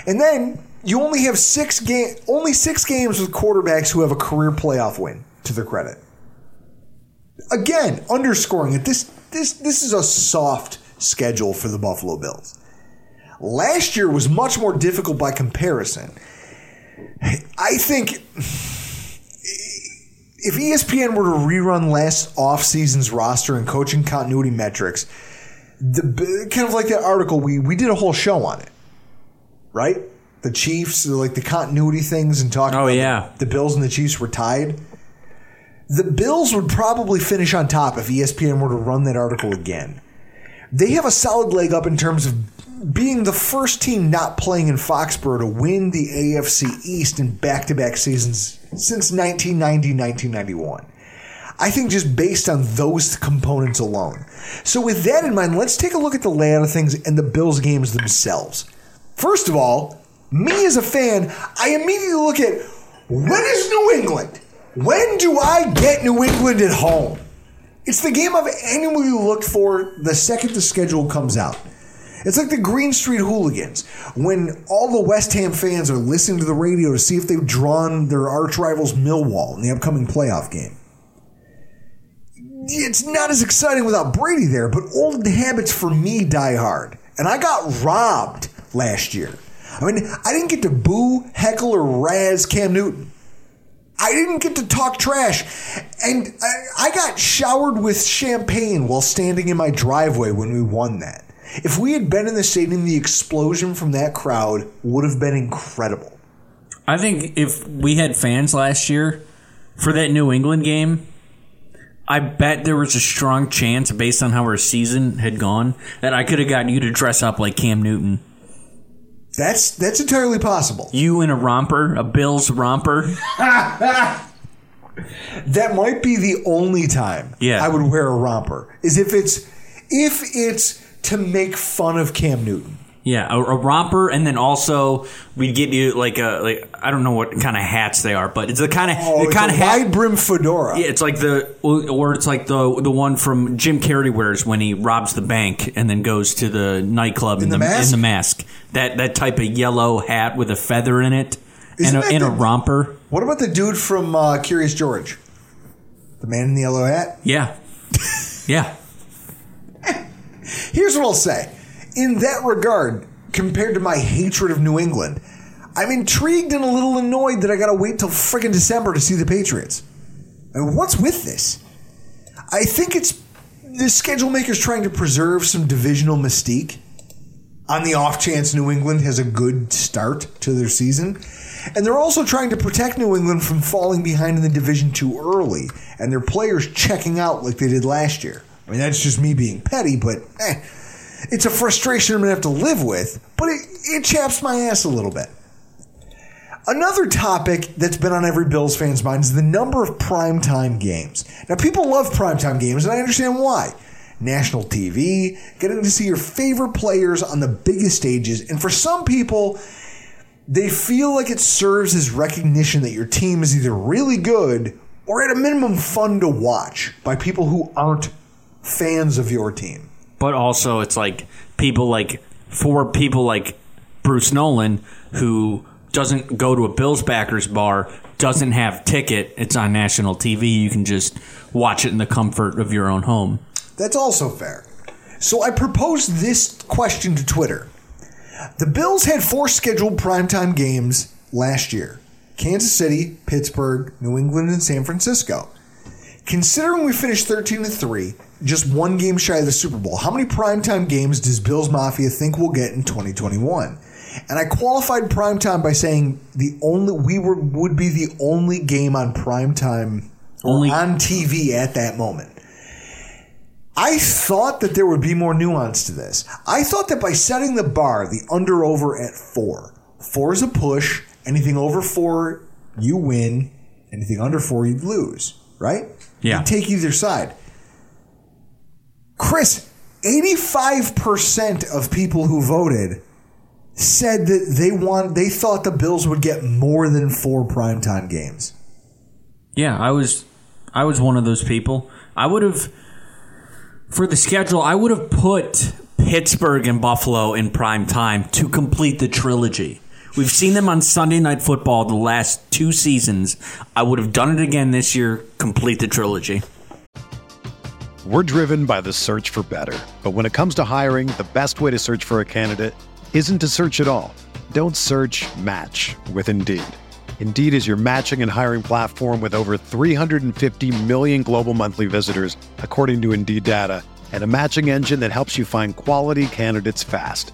Speaker 3: And then you only have six game, only six games with quarterbacks who have a career playoff win to their credit. Again, underscoring it. This this this is a soft schedule for the Buffalo Bills. Last year was much more difficult by comparison. I think if ESPN were to rerun last offseason's roster and coaching continuity metrics, the kind of like that article we we did a whole show on it, right? The Chiefs, like the continuity things, and talking.
Speaker 2: Oh,
Speaker 3: about
Speaker 2: yeah.
Speaker 3: the, the Bills and the Chiefs were tied. The Bills would probably finish on top if ESPN were to run that article again. They have a solid leg up in terms of being the first team not playing in Foxborough to win the AFC East in back-to-back seasons since 1990-1991. I think just based on those components alone. So with that in mind, let's take a look at the layout of things and the Bills games themselves. First of all, me as a fan, I immediately look at When is New England? When do I get New England at home? It's the game I've annually looked for the second the schedule comes out. It's like the Green Street Hooligans when all the West Ham fans are listening to the radio to see if they've drawn their arch rivals Millwall in the upcoming playoff game. It's not as exciting without Brady there, but old habits for me die hard. And I got robbed last year. I mean, I didn't get to boo, heckle, or razz Cam Newton. I didn't get to talk trash. And I, I got showered with champagne while standing in my driveway when we won that. If we had been in the stadium, the explosion from that crowd would have been incredible.
Speaker 2: I think if we had fans last year for that New England game, I bet there was a strong chance, based on how our season had gone, that I could have gotten you to dress up like Cam Newton.
Speaker 3: That's that's entirely possible.
Speaker 2: You in a romper, a Bills romper.
Speaker 3: that might be the only time
Speaker 2: Yeah.
Speaker 3: I would wear a romper. Is if it's if it's to make fun of Cam Newton.
Speaker 2: Yeah, a, a romper, and then also we'd get you like a like I don't know what kind of hats they are, but it's the kind of
Speaker 3: Oh,
Speaker 2: the kind
Speaker 3: a
Speaker 2: of
Speaker 3: wide brim fedora.
Speaker 2: Yeah, it's like the or it's like the the one from Jim Carrey wears when he robs the bank and then goes to the nightclub in,
Speaker 3: the
Speaker 2: the,
Speaker 3: mask?
Speaker 2: in the mask. That that type of yellow hat with a feather in it
Speaker 3: Isn't
Speaker 2: and a, and a romper.
Speaker 3: What about the dude from uh, Curious George? The man in the yellow hat?
Speaker 2: Yeah, yeah.
Speaker 3: Here's what I'll say. In that regard, compared to my hatred of New England, I'm intrigued and a little annoyed that I gotta wait till friggin' December to see the Patriots. I mean, what's with this? I think it's the schedule makers trying to preserve some divisional mystique on the off chance New England has a good start to their season. And they're also trying to protect New England from falling behind in the division too early and their players checking out like they did last year. I mean, that's just me being petty, but eh, it's a frustration I'm going to have to live with, but it, it chaps my ass a little bit. Another topic that's been on every Bills fan's mind is the number of primetime games. Now, people love primetime games, and I understand why. National TV, getting to see your favorite players on the biggest stages, and for some people, they feel like it serves as recognition that your team is either really good or at a minimum fun to watch by people who aren't fans of your team.
Speaker 2: But also, it's like people like for people like Bruce Nolan who doesn't go to a Bills backers bar, doesn't have ticket. It's on national TV. You can just watch it in the comfort of your own home.
Speaker 3: That's also fair. So I proposed this question to Twitter. The Bills had four scheduled primetime games last year Kansas City, Pittsburgh, New England, and San Francisco. Considering we finished 13 to 3, just one game shy of the Super Bowl, how many primetime games does Bills Mafia think we'll get in 2021? And I qualified primetime by saying the only we were would be the only game on primetime
Speaker 2: Only-
Speaker 3: on TV at that moment. I thought that there would be more nuance to this. I thought that by setting the bar, the under over at four, four is a push. Anything over four, you win. Anything under four, you lose. Right?
Speaker 2: Yeah.
Speaker 3: You take either side. Chris, 85% of people who voted said that they want they thought the Bills would get more than four primetime games.
Speaker 2: Yeah, I was I was one of those people. I would have for the schedule, I would have put Pittsburgh and Buffalo in prime time to complete the trilogy. We've seen them on Sunday Night Football the last two seasons. I would have done it again this year, complete the trilogy.
Speaker 7: We're driven by the search for better. But when it comes to hiring, the best way to search for a candidate isn't to search at all. Don't search match with Indeed. Indeed is your matching and hiring platform with over 350 million global monthly visitors, according to Indeed data, and a matching engine that helps you find quality candidates fast.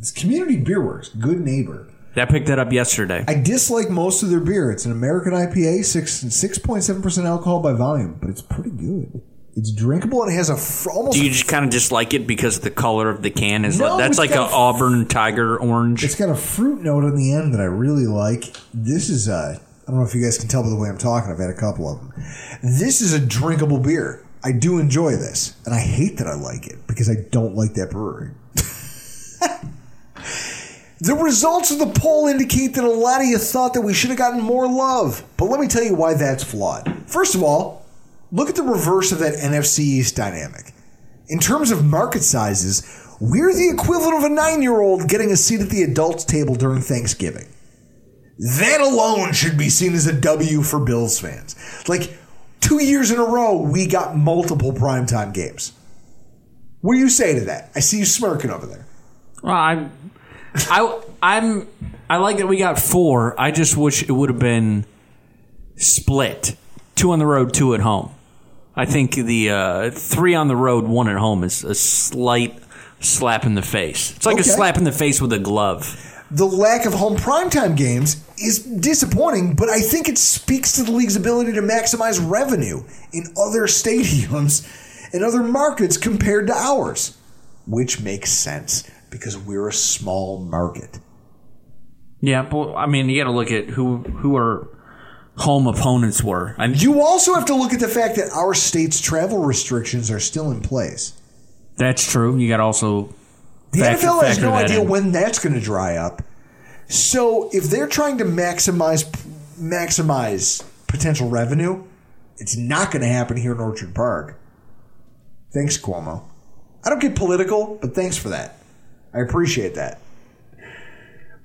Speaker 3: This Community Beer Works, good neighbor.
Speaker 2: I picked that up yesterday.
Speaker 3: I dislike most of their beer. It's an American IPA, six six point seven percent alcohol by volume, but it's pretty good. It's drinkable and it has a fr- almost.
Speaker 2: Do you just kind of dislike it because the color of the can is
Speaker 3: No,
Speaker 2: that's
Speaker 3: it's
Speaker 2: like a
Speaker 3: got-
Speaker 2: auburn tiger orange?
Speaker 3: It's got a fruit note on the end that I really like. This is uh, I don't know if you guys can tell by the way I'm talking. I've had a couple of them. This is a drinkable beer. I do enjoy this, and I hate that I like it because I don't like that brewery. the results of the poll indicate that a lot of you thought that we should have gotten more love, but let me tell you why that's flawed. First of all, look at the reverse of that NFC East dynamic. In terms of market sizes, we're the equivalent of a nine year old getting a seat at the adults table during Thanksgiving. That alone should be seen as a W for Bills fans. Like, two years in a row, we got multiple primetime games. What do you say to that? I see you smirking over there.
Speaker 2: Well, I'm, I, I'm, I like that we got four. I just wish it would have been split: two on the road, two at home. I think the uh, three on the road, one at home is a slight slap in the face. It's like
Speaker 3: Okay.
Speaker 2: a slap in the face with a glove.
Speaker 3: The lack of home primetime games is disappointing, but I think it speaks to the league's ability to maximize revenue in other stadiums and other markets compared to ours, which makes sense because we're a small market.
Speaker 2: Yeah, but I mean, you got to look at who who our home opponents were. I
Speaker 3: You also have to look at the fact that our state's travel restrictions are still in place.
Speaker 2: that's true. You got to also
Speaker 3: The
Speaker 2: Factor-
Speaker 3: NFL has no idea
Speaker 2: in.
Speaker 3: when that's going to dry up. So if they're trying to maximize maximize potential revenue, it's not going to happen here in Orchard Park. Thanks, Cuomo. I don't get political, but thanks for that. I appreciate that.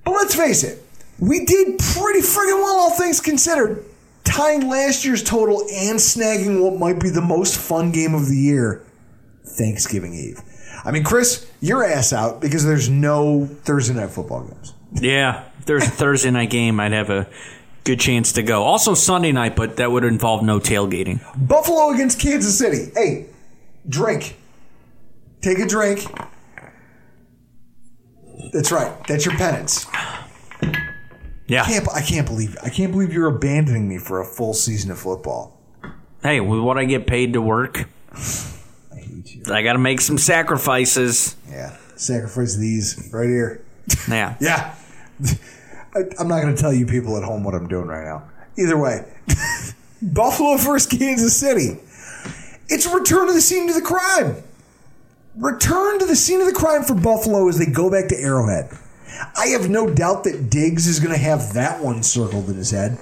Speaker 3: But let's face it, we did pretty friggin' well, all things considered, tying last year's total and snagging what might be the most fun game of the year, Thanksgiving Eve. I mean, Chris, your ass out because there's no Thursday night football games.
Speaker 2: Yeah, if there's a Thursday night game, I'd have a good chance to go. Also Sunday night, but that would involve no tailgating.
Speaker 3: Buffalo against Kansas City. Hey, drink. Take a drink. That's right. That's your penance.
Speaker 2: Yeah.
Speaker 3: I can't, I can't believe I can't believe you're abandoning me for a full season of football.
Speaker 2: Hey, with what I get paid to work,
Speaker 3: I hate you.
Speaker 2: I got to make some sacrifices.
Speaker 3: Yeah. Sacrifice these right here.
Speaker 2: Yeah.
Speaker 3: Yeah. I, I'm not going to tell you people at home what I'm doing right now. Either way, Buffalo versus Kansas City. It's a return to the scene of the crime. Return to the scene of the crime for Buffalo as they go back to Arrowhead. I have no doubt that Diggs is going to have that one circled in his head.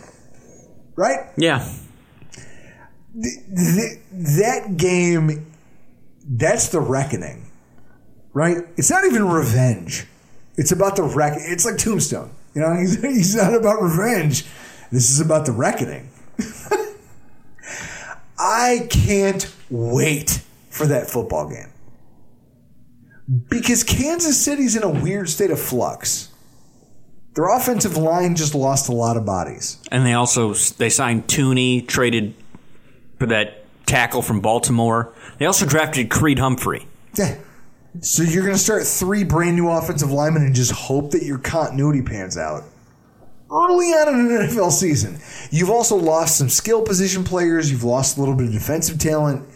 Speaker 3: Right?
Speaker 2: Yeah.
Speaker 3: Th- that game, that's the reckoning. Right? It's not even revenge. It's about the wreck. It's like Tombstone. You know, he's, he's not about revenge. This is about the reckoning. I can't wait for that football game. Because Kansas City's in a weird state of flux. Their offensive line just lost a lot of bodies.
Speaker 2: And they also they signed Thuney, traded for that tackle from Baltimore. They also drafted Creed Humphrey.
Speaker 3: Yeah. So you're going to start three brand new offensive linemen and just hope that your continuity pans out. Early on in an NFL season, you've also lost some skill position players. You've lost a little bit of defensive talent.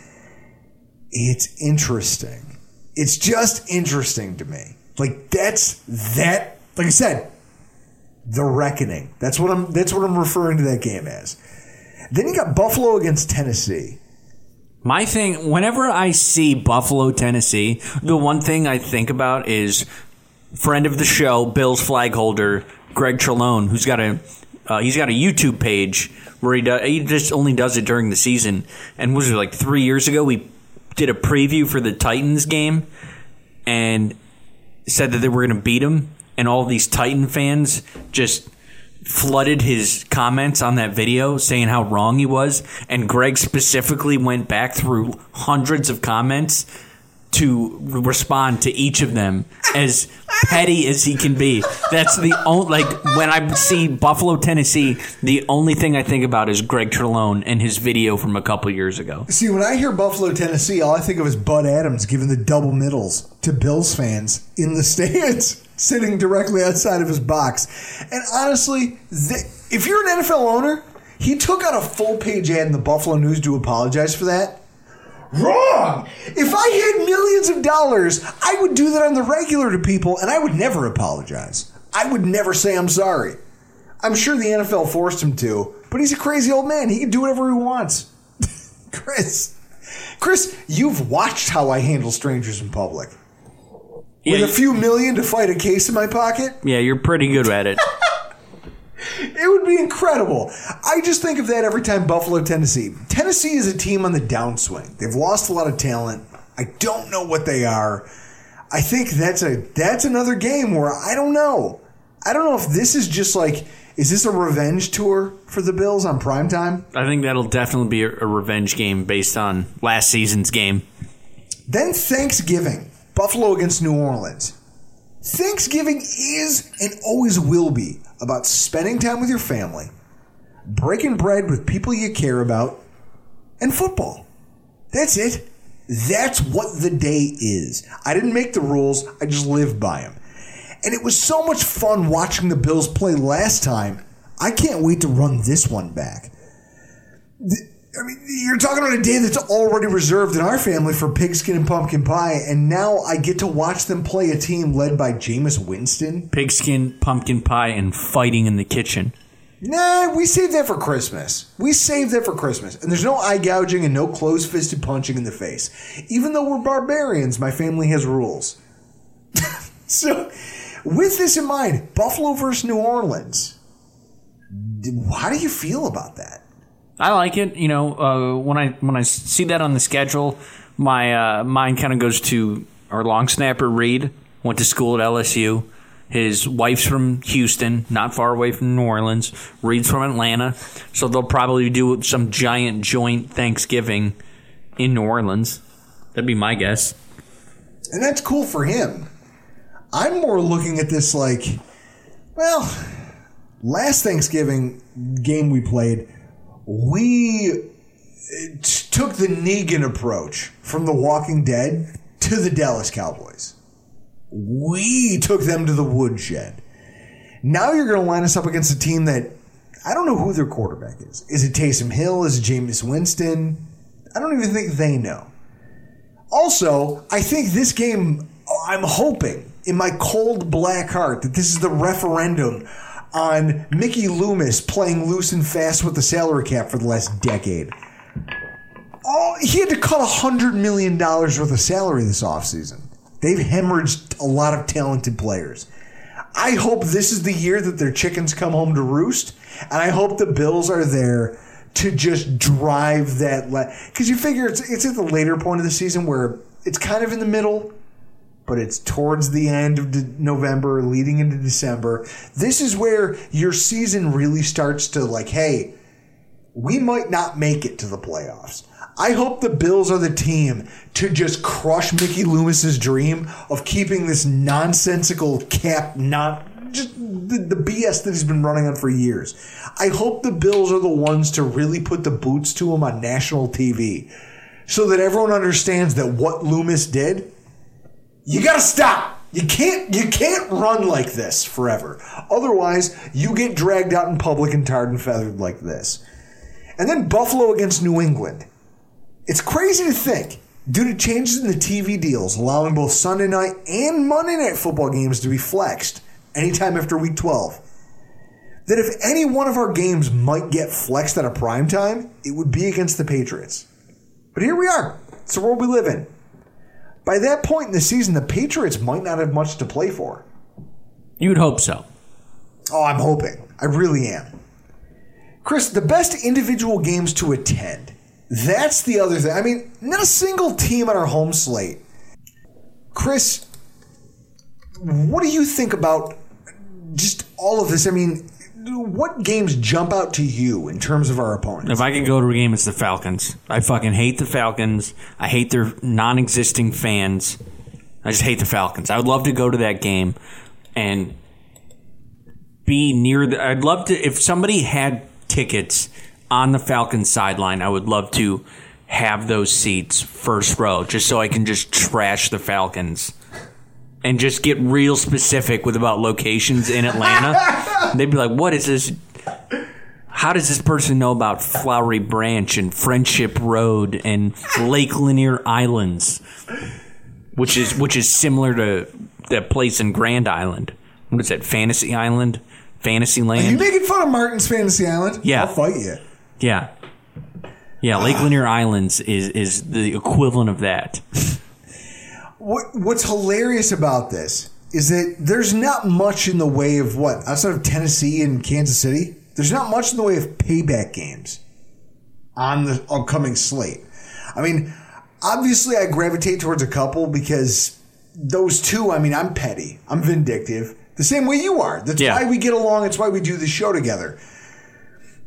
Speaker 3: It's interesting. It's just interesting to me. Like that's that. Like I said, the reckoning. That's what I'm. That's what I'm referring to that game as. Then you got Buffalo against Tennessee.
Speaker 2: My thing, whenever I see Buffalo, Tennessee, the one thing I think about is friend of the show, Bills flag holder, Greg Trelone, who's got a uh, he's got a YouTube page where he does, he just only does it during the season. And was it like three years ago? We did a preview for the Titans game and said that they were going to beat them, and all these Titan fans just flooded his comments on that video saying how wrong he was, and Greg specifically went back through hundreds of comments to respond to each of them as petty as he can be. That's the only like when I see Buffalo, Tennessee, the only thing I think about is Greg Trelone and his video from a couple years ago.
Speaker 3: See, when I hear Buffalo, Tennessee, all I think of is Bud Adams giving the double middles to Bills fans in the stands, sitting directly outside of his box. And honestly, if you're an NFL owner, he took out a full page ad in the Buffalo News to apologize for that. Wrong! If I had millions of dollars, I would do that on the regular to people and I would never apologize. I would never say I'm sorry. I'm sure the NFL forced him to, but he's a crazy old man. He can do whatever he wants. Chris, Chris, you've watched how I handle strangers in public. With a few million to fight a case in my pocket,
Speaker 2: yeah, you're pretty good at it.
Speaker 3: it would be incredible. I just think of that every time Buffalo, Tennessee. Tennessee is a team on the downswing. They've lost a lot of talent. I don't know what they are. I think that's a that's another game where I don't know. I don't know if this is just like is this a revenge tour for the Bills on prime time?
Speaker 2: I think that'll definitely be a, a revenge game based on last season's game.
Speaker 3: Then Thanksgiving, Buffalo against New Orleans. Thanksgiving is and always will be about spending time with your family, breaking bread with people you care about, and football. That's it. That's what the day is. I didn't make the rules, I just live by them. And it was so much fun watching the Bills play last time. I can't wait to run this one back. I mean, you're talking about a day that's already reserved in our family for pigskin and pumpkin pie, and now I get to watch them play a team led by Jameis Winston.
Speaker 2: Pigskin, pumpkin pie, and fighting in the kitchen.
Speaker 3: Nah, we saved that for Christmas. We saved that for Christmas. And there's no eye gouging and no close fisted punching in the face. Even though we're barbarians, my family has rules. so, with this in mind, Buffalo versus New Orleans. How do you feel about that?
Speaker 2: I like it. You know, uh, when I when I see that on the schedule, my uh, mind kind of goes to our long snapper Reed. Went to school at LSU. His wife's from Houston, not far away from New Orleans. Reed's from Atlanta, so they'll probably do some giant joint Thanksgiving in New Orleans. That'd be my guess.
Speaker 3: And that's cool for him. I'm more looking at this like, well, last Thanksgiving game we played, we uh, took the Negan approach from The Walking Dead to the Dallas Cowboys. We took them to the woodshed. Now you're going to line us up against a team that I don't know who their quarterback is. Is it Taysom Hill? Is it Jameis Winston? I don't even think they know. Also, I think this game, I'm hoping in my cold black heart that this is the referendum on Mickey Loomis playing loose and fast with the salary cap for the last decade. Oh, he had to cut $100 million worth of salary this offseason. They've hemorrhaged a lot of talented players. I hope this is the year that their chickens come home to roost, and I hope the Bills are there to just drive that. Because you figure it's it's at the later point of the season where it's kind of in the middle, but it's towards the end of de- November, leading into December. This is where your season really starts to like, hey, we might not make it to the playoffs. I hope the Bills are the team to just crush Mickey Loomis's dream of keeping this nonsensical cap not just the, the BS that he's been running on for years. I hope the Bills are the ones to really put the boots to him on national TV so that everyone understands that what Loomis did, you got to stop. You can't you can't run like this forever. Otherwise, you get dragged out in public and tarred and feathered like this. And then Buffalo against New England. It's crazy to think, due to changes in the TV deals allowing both Sunday night and Monday night football games to be flexed anytime after week 12, that if any one of our games might get flexed at a prime time, it would be against the Patriots. But here we are. It's the world we live in. By that point in the season, the Patriots might not have much to play for.
Speaker 2: You'd hope so.
Speaker 3: Oh, I'm hoping. I really am. Chris, the best individual games to attend. That's the other thing. I mean, not a single team on our home slate. Chris, what do you think about just all of this? I mean, what games jump out to you in terms of our opponents?
Speaker 2: If I can go to a game, it's the Falcons. I fucking hate the Falcons. I hate their non-existing fans. I just hate the Falcons. I would love to go to that game and be near the. I'd love to if somebody had tickets on the Falcons sideline. I would love to have those seats first row, just so I can just trash the Falcons and just get real specific with about locations in Atlanta. They'd be like, "What is this? How does this person know about Flowery Branch and Friendship Road and Lake Lanier Islands, which is which is similar to that place in Grand Island? What is that? Fantasy Island, Fantasyland?
Speaker 3: Are you making fun of Martin's Fantasy Island?
Speaker 2: Yeah.
Speaker 3: I'll fight you.
Speaker 2: yeah, yeah. Lake Lanier Islands is is the equivalent of that.
Speaker 3: What, what's hilarious about this is that there's not much in the way of what outside of Tennessee and Kansas City. There's not much in the way of payback games on the upcoming slate. I mean, obviously, I gravitate towards a couple because those two. I mean, I'm petty. I'm vindictive. The same way you are. That's
Speaker 2: Yeah.
Speaker 3: why we get along. It's why we do the show together.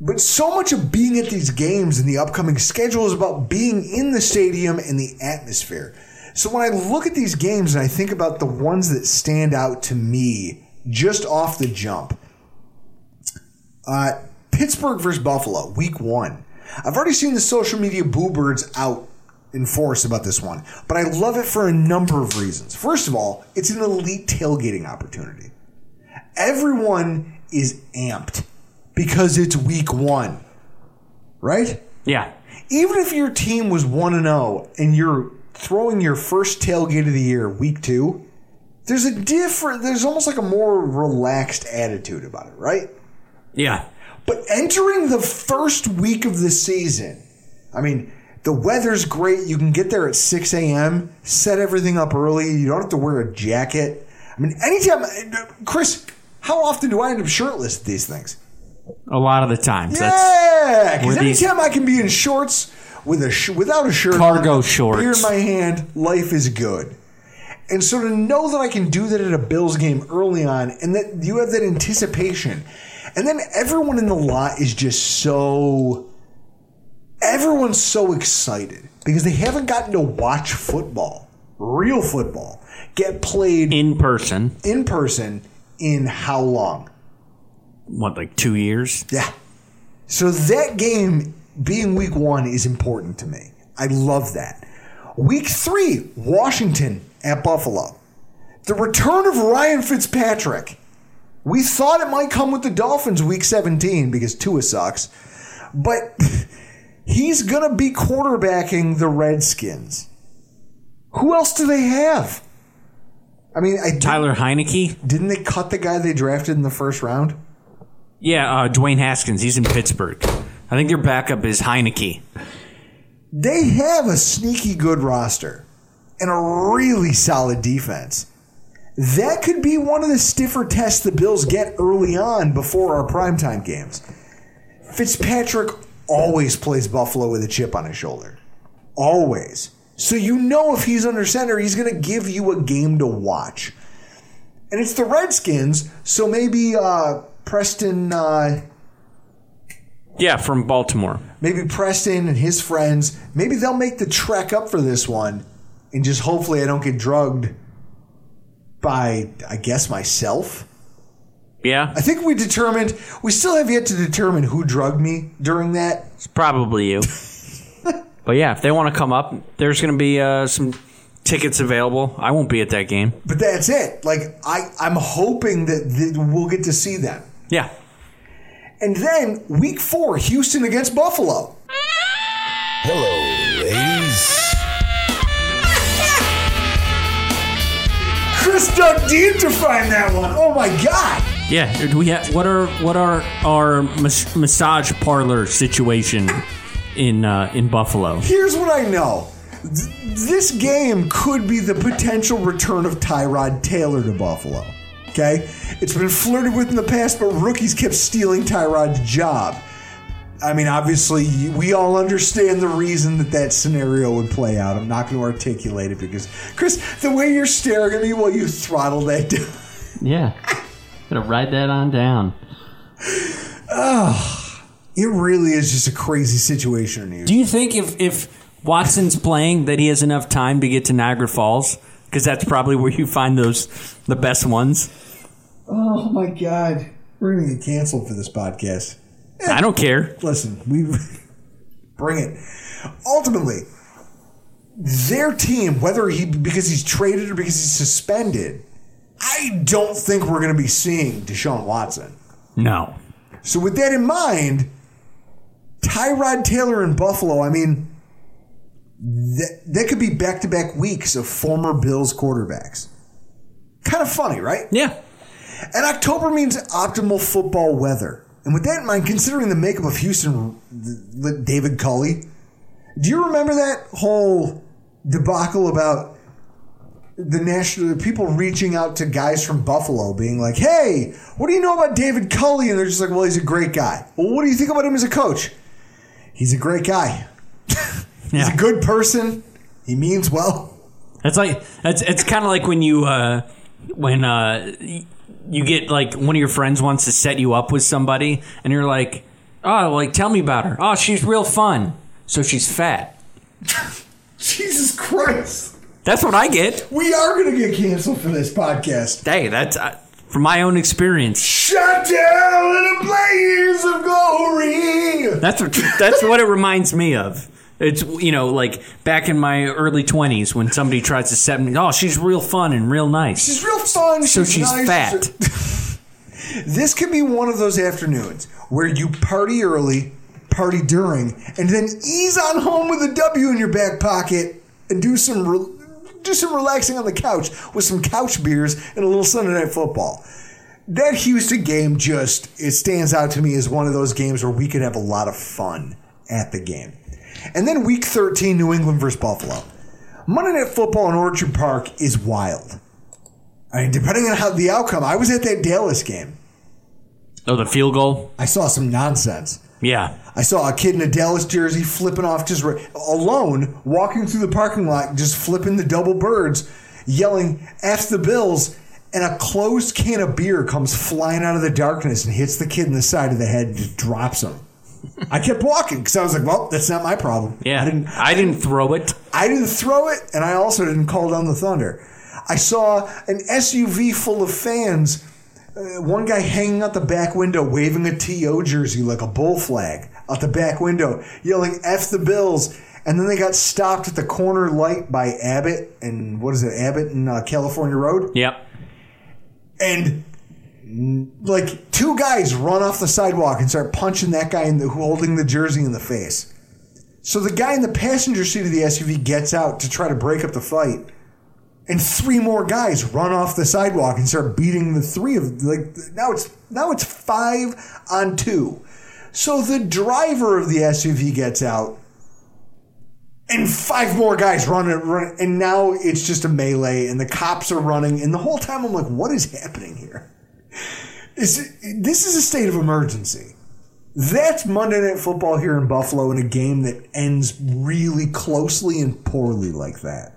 Speaker 3: But so much of being at these games and the upcoming schedule is about being in the stadium and the atmosphere. So when I look at these games and I think about the ones that stand out to me just off the jump, uh, Pittsburgh versus Buffalo, week one. I've already seen the social media boo birds out in force about this one, but I love it for a number of reasons. First of all, it's an elite tailgating opportunity. Everyone is amped because it's week one, right?
Speaker 2: Yeah,
Speaker 3: Even if your team was 1 and 0 and you're throwing your first tailgate of the year week 2, there's a different there's almost like a more relaxed attitude about it, right?
Speaker 2: yeah.
Speaker 3: But entering the first week of the season, I mean, the weather's great. You can get there at 6 a.m., set everything up early. You don't have to wear a jacket. I mean, anytime, Chris, how often do I end up shirtless at these things?
Speaker 2: A lot of the times,
Speaker 3: Yeah, because
Speaker 2: Were these-
Speaker 3: anytime I can be in shorts with a sh- without a shirt,
Speaker 2: Cargo shorts.
Speaker 3: beer in my hand, life is good. And so to know that I can do that at a Bills game early on, and that you have that anticipation, and then everyone in the lot is just so. Everyone's so excited because they haven't gotten to watch football, real football, get played
Speaker 2: in person.
Speaker 3: in person in how long?
Speaker 2: What, like two years?
Speaker 3: Yeah. So that game being week one is important to me. I love that. Week three, Washington at Buffalo. The return of Ryan Fitzpatrick. We thought it might come with the Dolphins week 17 because Tua sucks, but he's going to be quarterbacking the Redskins. Who else do they have? I mean, I
Speaker 2: Tyler Heinicke?
Speaker 3: didn't they cut the guy they drafted in the first round?
Speaker 2: Yeah, uh, Dwayne Haskins. He's in Pittsburgh. I think their backup is Heinicke.
Speaker 3: They have a sneaky good roster and a really solid defense. That could be one of the stiffer tests the Bills get early on before our primetime games. Fitzpatrick always plays Buffalo with a chip on his shoulder. Always. So you know if he's under center, he's going to give you a game to watch. And it's the Redskins, so maybe uh, Preston uh,
Speaker 2: Yeah, from Baltimore.
Speaker 3: maybe Preston and his friends, maybe they'll make the trek up for this one and just hopefully I don't get drugged by, I guess, myself.
Speaker 2: Yeah,
Speaker 3: I think we determined, we still have yet to determine who drugged me during that.
Speaker 2: it's probably you. but yeah, if they want to come up, there's going to be uh, some tickets available. I won't be at that game.
Speaker 3: But that's it. Like, I, I'm hoping that, that we'll get to see them.
Speaker 2: Yeah.
Speaker 3: And then week four, Houston against Buffalo.
Speaker 8: Hello, ladies.
Speaker 3: Chris dug deep to find that one. Oh my God.
Speaker 2: Yeah, do we have what are what are our mas- massage parlor situation in uh, in Buffalo?
Speaker 3: Here's what I know. Th- This game could be the potential return of Tyrod Taylor to Buffalo. Okay? It's been flirted with in the past, but rookies kept stealing Tyrod's job. I mean, obviously, we all understand the reason that that scenario would play out. I'm not going to articulate it because, Chris, the way you're staring at me while you throttle that down.
Speaker 2: Yeah, gonna write that on down.
Speaker 3: It really is just a crazy situation in Houston.
Speaker 2: Do you think if if Watson's playing that he has enough time to get to Niagara Falls? Because that's probably where you find those the best ones.
Speaker 3: Oh my god, we're gonna get canceled for this podcast.
Speaker 2: I don't care.
Speaker 3: Listen, we bring it. Ultimately, their team, whether he because he's traded or because he's suspended, I don't think we're going to be seeing Deshaun Watson.
Speaker 2: No.
Speaker 3: So with that in mind, Tyrod Taylor in Buffalo, I mean, that, that could be back to back weeks of former Bills quarterbacks. Kind of funny, right?
Speaker 2: Yeah.
Speaker 3: And October means optimal football weather. And with that in mind, considering the makeup of Houston, David Culley, do you remember that whole debacle about the national people reaching out to guys from Buffalo, being like, "Hey, what do you know about David Culley?" And they're just like, "Well, he's a great guy." Well, what do you think about him as a coach? He's a great guy. he's a good person. He means well.
Speaker 2: It's like it's it's kind of like when you uh, when uh, you get like one of your friends wants to set you up with somebody, and you're like, oh, like tell me about her. Oh, she's real fun. So she's fat.
Speaker 3: Jesus Christ.
Speaker 2: That's what I get.
Speaker 3: We are going to get canceled for this podcast.
Speaker 2: Hey, that's uh, from my own experience.
Speaker 3: Shut down in a blaze of glory.
Speaker 2: That's what that's what it reminds me of. It's you know like back in my early twenties when somebody tries to set me. Oh, she's real fun and real nice.
Speaker 3: She's real fun.
Speaker 2: so she's
Speaker 3: nice.
Speaker 2: fat.
Speaker 3: This could be one of those afternoons where you party early, party during, and then ease on home with a W in your back pocket and do some re- do some relaxing on the couch with some couch beers and a little Sunday night football. That Houston game just it stands out to me as one of those games where we could have a lot of fun at the game. And then week 13 New England versus Buffalo. Monday Night Football in Orchard Park is wild. I mean, depending on how the outcome, I was at that Dallas game.
Speaker 2: Oh, the field goal.
Speaker 3: I saw some nonsense.
Speaker 2: Yeah.
Speaker 3: I saw a kid in a Dallas jersey flipping off just alone, walking through the parking lot, just flipping the double birds, yelling "F the Bills!" And a closed can of beer comes flying out of the darkness and hits the kid in the side of the head and just drops him. I kept walking because I was like, "Well, that's not my problem."
Speaker 2: Yeah.
Speaker 3: I didn't.
Speaker 2: I didn't throw it.
Speaker 3: I didn't throw it, and I also didn't call down the thunder. I saw an SUV full of fans. Uh, one guy hanging out the back window, waving a TO jersey like a bull flag out the back window, yelling "F the Bills!" And then they got stopped at the corner light by Abbott and what is it, Abbott and uh, California Road,
Speaker 2: Yep.
Speaker 3: and like two guys run off the sidewalk and start punching that guy in the, holding the jersey in the face. So the guy in the passenger seat of the SUV gets out to try to break up the fight. And three more guys run off the sidewalk and start beating the three of like now it's now it's five on two. So the driver of the SUV gets out and five more guys run and run and now it's just a melee and the cops are running and the whole time I'm like, what is happening here? Is this is a state of emergency. That's Monday Night Football here in Buffalo in a game that ends really closely and poorly like that.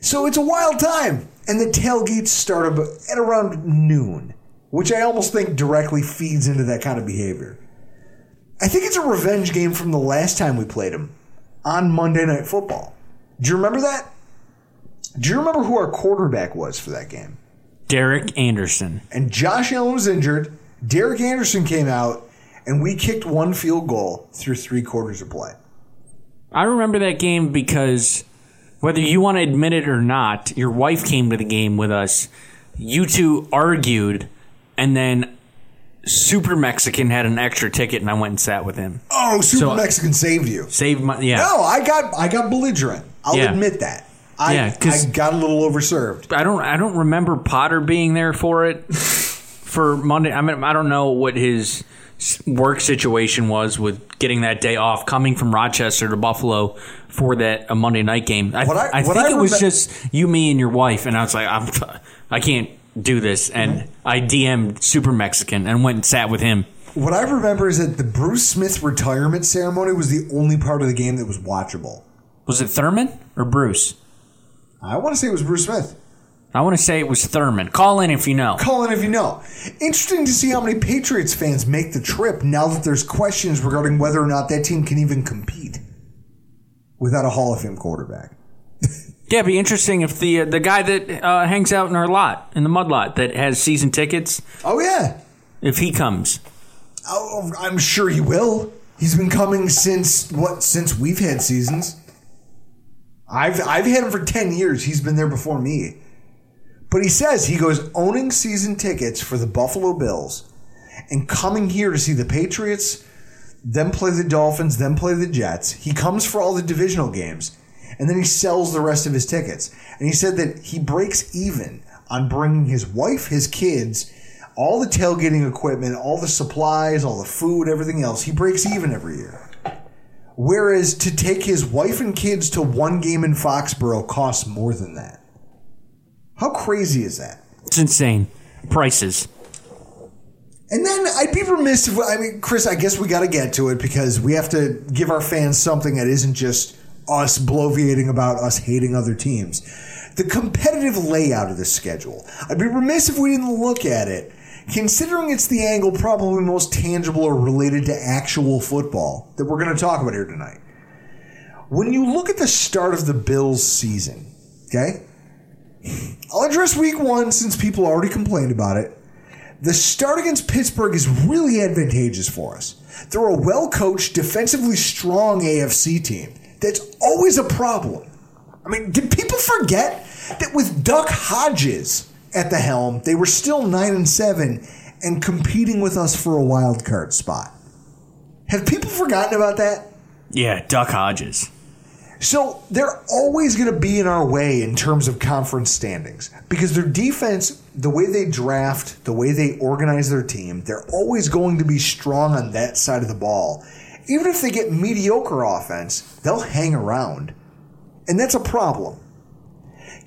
Speaker 3: So it's a wild time, and the tailgates start at around noon, which I almost think directly feeds into that kind of behavior. I think it's a revenge game from the last time we played them on Monday Night Football. Do you remember that? Do you remember who our quarterback was for that game?
Speaker 2: Derek Anderson.
Speaker 3: and Josh Allen was injured. Derek Anderson came out, and we kicked one field goal through three quarters of play.
Speaker 2: I remember that game because whether you want to admit it or not, your wife came to the game with us. You two argued, and then Super Mexican had an extra ticket, and I went and sat with him.
Speaker 3: Oh, Super
Speaker 2: So-
Speaker 3: Mexican saved you.
Speaker 2: Saved my yeah.
Speaker 3: No, I got I got belligerent. I'll
Speaker 2: Yeah.
Speaker 3: admit that. I,
Speaker 2: Yeah,
Speaker 3: I got a little overserved.
Speaker 2: I don't I don't remember Potter being there for it for Monday. I mean I don't know what his work situation was with getting that day off coming from Rochester to Buffalo for that a Monday night game. I,
Speaker 3: What I-
Speaker 2: I think
Speaker 3: I
Speaker 2: it was just you, me, and your wife, and I was like, I'm I can't do this, and I DM'd Super Mexican and went and sat with him.
Speaker 3: What I remember is that the Bruce Smith retirement ceremony was the only part of the game that was watchable.
Speaker 2: Was it Thurman or Bruce?
Speaker 3: I want to say it was Bruce Smith.
Speaker 2: I want to say it was Thurman. Call in if you know.
Speaker 3: Call in if you know. Interesting to see how many Patriots fans make the trip now that there's questions regarding whether or not that team can even compete without a Hall of Fame quarterback.
Speaker 2: Yeah, it'd be interesting if the uh, the guy that uh, hangs out in our lot, in the mud lot, that has season tickets,
Speaker 3: Oh yeah,
Speaker 2: if he comes.
Speaker 3: oh, I'm sure he will. He's been coming since what? Since we've had seasons. I've I've had him for ten years. He's been there before me. But he says he goes owning season tickets for the Buffalo Bills and coming here to see the Patriots, then play the Dolphins, then play the Jets. He comes for all the divisional games and then he sells the rest of his tickets. And he said that he breaks even on bringing his wife, his kids, all the tailgating equipment, all the supplies, all the food, everything else. He breaks even every year. Whereas to take his wife and kids to one game in Foxborough costs more than that. How crazy is that?
Speaker 2: It's insane. Prices.
Speaker 3: And then I'd be remiss if I mean, Chris. I guess we got to get to it because we have to give our fans something that isn't just us bloviating about us hating other teams. The competitive layout of the schedule. I'd be remiss if we didn't look at it, considering it's the angle probably most tangible or related to actual football that we're going to talk about here tonight. When you look at the start of the Bills season, okay, I'll address week one since people already complained about it. The start against Pittsburgh is really advantageous for us. They're a well coached, defensively strong AFC team. That's always a problem. I mean, did people forget that with Duck Hodges at the helm, they were still 9 and 7 and competing with us for a wild card spot? Have people forgotten about that?
Speaker 2: Yeah, Duck Hodges.
Speaker 3: So they're always going to be in our way in terms of conference standings because their defense, the way they draft, the way they organize their team, they're always going to be strong on that side of the ball. Even if they get mediocre offense, they'll hang around. And that's a problem.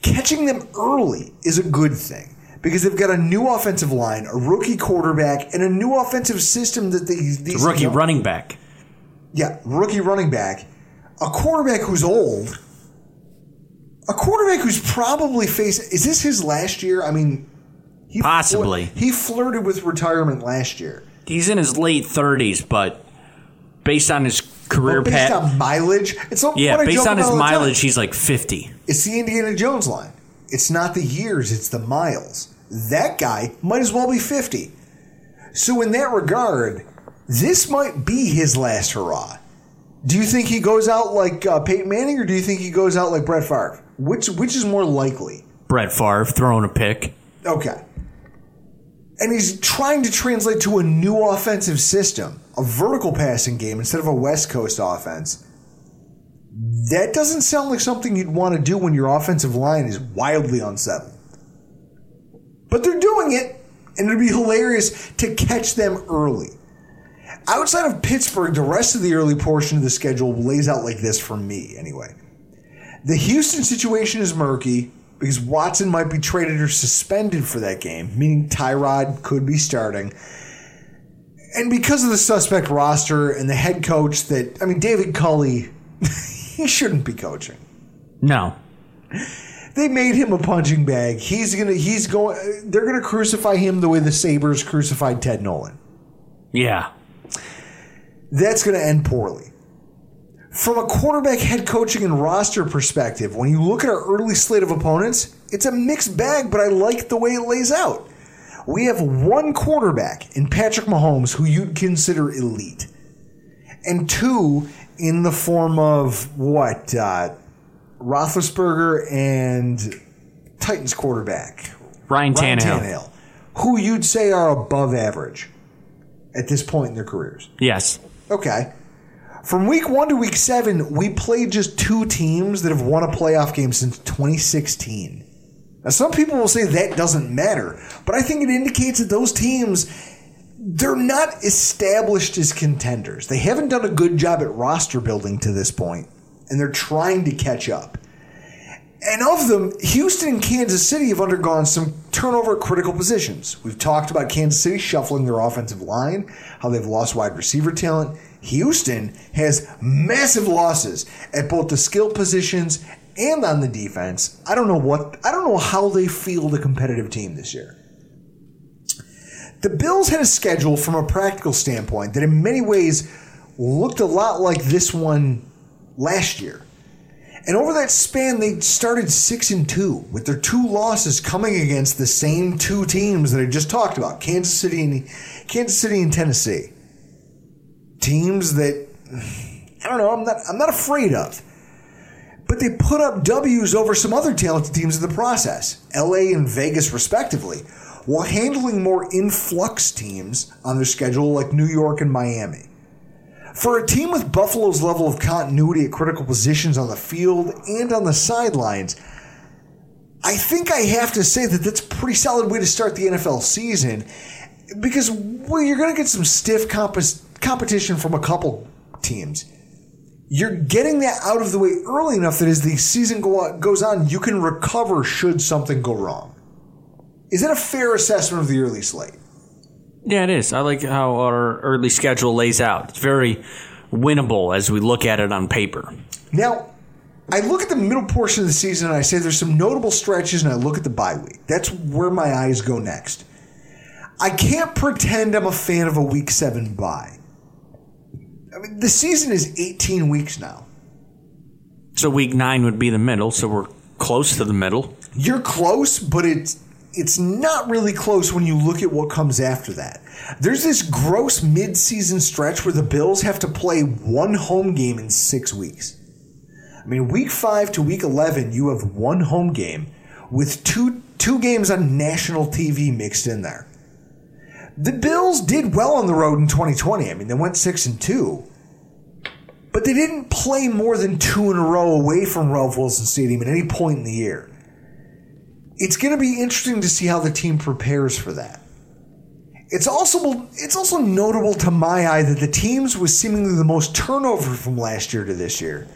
Speaker 3: Catching them early is a good thing because they've got a new offensive line, a rookie quarterback, and a new offensive system that they, these
Speaker 2: Rookie
Speaker 3: young-
Speaker 2: running back.
Speaker 3: yeah, rookie running back, a quarterback who's old, a quarterback who's probably faced. Is this his last year? I mean, he
Speaker 2: Possibly.
Speaker 3: he flirted with retirement last year.
Speaker 2: He's in his late 30s, but based on his career
Speaker 3: But based
Speaker 2: path.
Speaker 3: on mileage, it's all-
Speaker 2: Yeah, based on his mileage, he's like 50.
Speaker 3: It's the Indiana Jones line. It's not the years, it's the miles. That guy might as well be 50. So, in that regard, this might be his last hurrah. Do you think he goes out like uh, Peyton Manning or do you think he goes out like Brett Favre? Which, which is more likely?
Speaker 2: Brett Favre throwing a pick.
Speaker 3: Okay. And he's trying to translate to a new offensive system, a vertical passing game instead of a West Coast offense. That doesn't sound like something you'd want to do when your offensive line is wildly unsettled. But they're doing it, and it'd be hilarious to catch them early. Outside of Pittsburgh, the rest of the early portion of the schedule lays out like this for me, anyway. The Houston situation is murky because Watson might be traded or suspended for that game, meaning Tyrod could be starting. And because of the suspect roster and the head coach that, I mean, David Culley, he shouldn't be coaching.
Speaker 2: No.
Speaker 3: They made him a punching bag. He's gonna, he's going, they're gonna crucify him the way the Sabres crucified Ted Nolan.
Speaker 2: Yeah.
Speaker 3: that's going to end poorly. From a quarterback head coaching and roster perspective, when you look at our early slate of opponents, it's a mixed bag, but I like the way it lays out. We have one quarterback in Patrick Mahomes who you'd consider elite, and two in the form of what? Uh, Roethlisberger and Titans quarterback
Speaker 2: Ryan
Speaker 3: Ryan
Speaker 2: Tannehill.
Speaker 3: Tannehill, who you'd say are above average at this point in their careers.
Speaker 2: Yes.
Speaker 3: Okay. From week one to week seven, we played just two teams that have won a playoff game since 2016. Now, some people will say that doesn't matter, but I think it indicates that those teams, they're not established as contenders. They haven't done a good job at roster building to this point, and they're trying to catch up. And of them, Houston and Kansas City have undergone some turnover at critical positions. We've talked about Kansas City shuffling their offensive line, how they've lost wide receiver talent. Houston has massive losses at both the skill positions and on the defense, I don't know what I don't know how they feel the competitive team this year. The Bills had a schedule from a practical standpoint that in many ways looked a lot like this one last year. And over that span, they started six and two, with their two losses coming against the same two teams that I just talked about: Kansas City and Kansas City and Tennessee. Teams that I don't know. I'm not. I'm not afraid of. But they put up W's over some other talented teams in the process, LA and Vegas, respectively, while handling more influx teams on their schedule like New York and Miami. For a team with Buffalo's level of continuity at critical positions on the field and on the sidelines, I think I have to say that that's a pretty solid way to start the NFL season because well, you're going to get some stiff comp- competition from a couple teams. You're getting that out of the way early enough that as the season go goes on, you can recover should something go wrong. Is that a fair assessment of the early slate?
Speaker 2: Yeah, it is. I like how our early schedule lays out. It's very winnable as we look at it on paper.
Speaker 3: Now, I look at the middle portion of the season and I say there's some notable stretches, and I look at the bye week. That's where my eyes go next. I can't pretend I'm a fan of a week seven bye. I mean, the season is 18 weeks now.
Speaker 2: So week nine would be the middle, so we're close to the middle.
Speaker 3: You're close, but it's it's not really close when you look at what comes after that. There's this gross mid-season stretch where the Bills have to play one home game in six weeks. I mean, week five to week eleven, you have one home game with two two games on national TV mixed in there. The Bills did well on the road in 2020. I mean, they went six and two, but they didn't play more than two in a row away from Ralph Wilson Stadium at any point in the year it's going to be interesting to see how the team prepares for that. It's also it's also notable to my eye that the teams with seemingly the most turnover from last year to this year,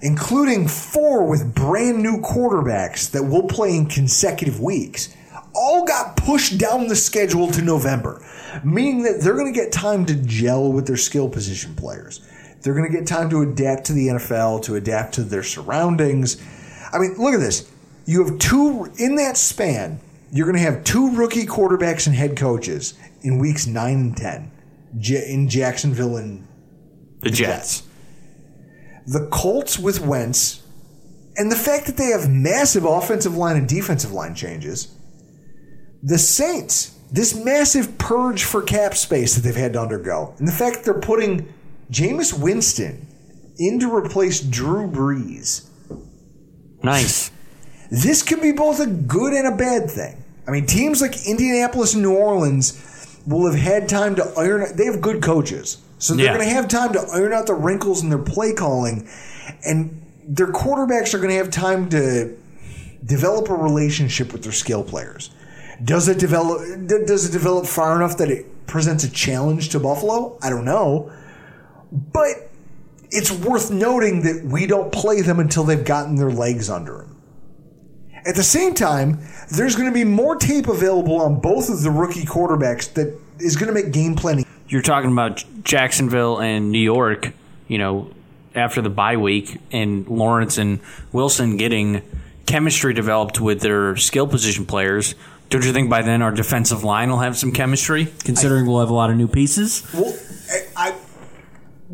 Speaker 3: including four with brand new quarterbacks that will play in consecutive weeks, all got pushed down the schedule to November, meaning that they're going to get time to gel with their skill position players. They're going to get time to adapt to the NFL, to adapt to their surroundings. I mean, look at this you have two in that span. You're going to have two rookie quarterbacks and head coaches in weeks nine and ten in Jacksonville and
Speaker 2: the, the Jets. Jets.
Speaker 3: The Colts with Wentz, and the fact that they have massive offensive line and defensive line changes. The Saints, this massive purge for cap space that they've had to undergo, and the fact that they're putting Jameis Winston in to replace Drew Brees.
Speaker 2: Nice
Speaker 3: this could be both a good and a bad thing. I mean, teams like Indianapolis and New Orleans will have had time to iron. They have good coaches, so they're yeah. going to have time to iron out the wrinkles in their play calling, and their quarterbacks are going to have time to develop a relationship with their skill players. Does it develop? Does it develop far enough that it presents a challenge to Buffalo? I don't know, but it's worth noting that we don't play them until they've gotten their legs under them. At the same time, there's going to be more tape available on both of the rookie quarterbacks that is going to make game planning.
Speaker 2: You're talking about Jacksonville and New York, you know, after the bye week, and Lawrence and Wilson getting chemistry developed with their skill position players. Don't you think by then our defensive line will have some chemistry, considering I, we'll have a lot of new pieces?
Speaker 3: Well, I, I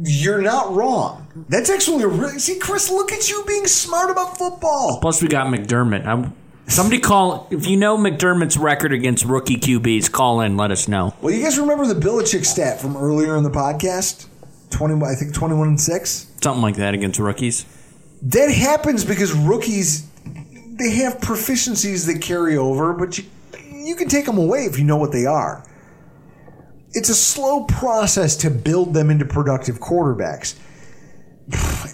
Speaker 3: you're not wrong. That's actually a really see, Chris. Look at you being smart about football.
Speaker 2: Plus, we got McDermott. I'm, somebody call if you know McDermott's record against rookie QBs. Call in, let us know.
Speaker 3: Well, you guys remember the Belichick stat from earlier in the podcast? Twenty, I think twenty-one and six,
Speaker 2: something like that against rookies.
Speaker 3: That happens because rookies they have proficiencies that carry over, but you you can take them away if you know what they are it's a slow process to build them into productive quarterbacks.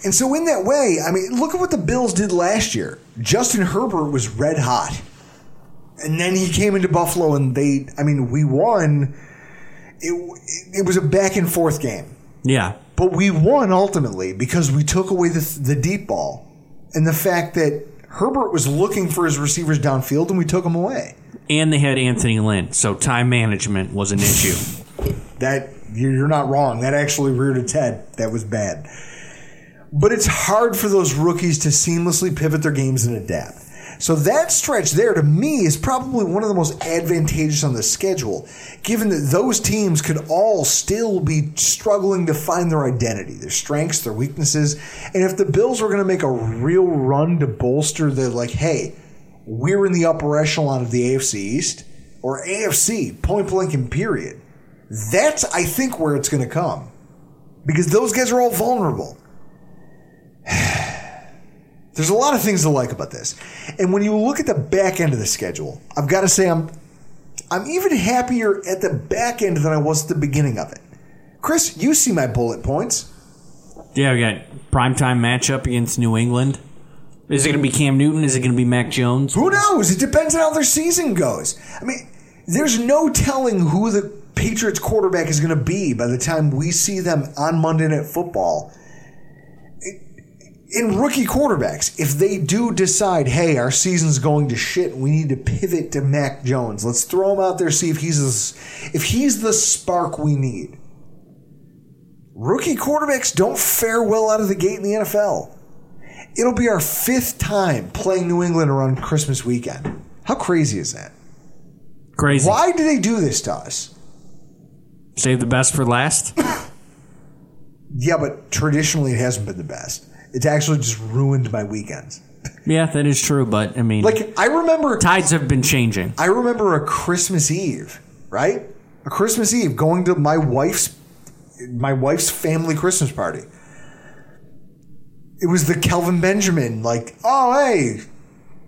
Speaker 3: And so, in that way, I mean, look at what the Bills did last year. Justin Herbert was red hot. And then he came into Buffalo and they, I mean, we won. It, it was a back and forth game.
Speaker 2: Yeah.
Speaker 3: But we won ultimately because we took away the, the deep ball and the fact that Herbert was looking for his receivers downfield and we took them away.
Speaker 2: And they had Anthony Lynn, so time management was an issue.
Speaker 3: That you're not wrong. That actually reared its head. That was bad. but it's hard for those rookies to seamlessly pivot their games and adapt. So that stretch there to me is probably one of the most advantageous on the schedule, given that those teams could all still be struggling to find their identity, their strengths, their weaknesses. And if the Bills were going to make a real run to bolster the like, hey, we're in the upper echelon of the AFC East or AFC, point blank and period. That's I think where it's going to come. Because those guys are all vulnerable. There's a lot of things to like about this. And when you look at the back end of the schedule, I've got to say I'm I'm even happier at the back end than I was at the beginning of it. Chris, you see my bullet points.
Speaker 2: Yeah, we got primetime matchup against New England. Is it going to be Cam Newton? Is it going to be Mac Jones?
Speaker 3: Who knows? It depends on how their season goes. I mean, there's no telling who the Patriots quarterback is going to be by the time we see them on Monday Night Football. In rookie quarterbacks, if they do decide, hey, our season's going to shit, we need to pivot to Mac Jones. Let's throw him out there, see if he's a, if he's the spark we need. Rookie quarterbacks don't fare well out of the gate in the NFL. It'll be our fifth time playing New England around Christmas weekend. How crazy is that?
Speaker 2: Crazy.
Speaker 3: Why do they do this to us?
Speaker 2: Save the best for last?
Speaker 3: Yeah, but traditionally it hasn't been the best. It's actually just ruined my weekends.
Speaker 2: yeah, that is true, but I mean,
Speaker 3: Like I remember
Speaker 2: tides have been changing.
Speaker 3: I remember a Christmas Eve, right? A Christmas Eve going to my wife's my wife's family Christmas party. It was the Kelvin Benjamin like, "Oh, hey,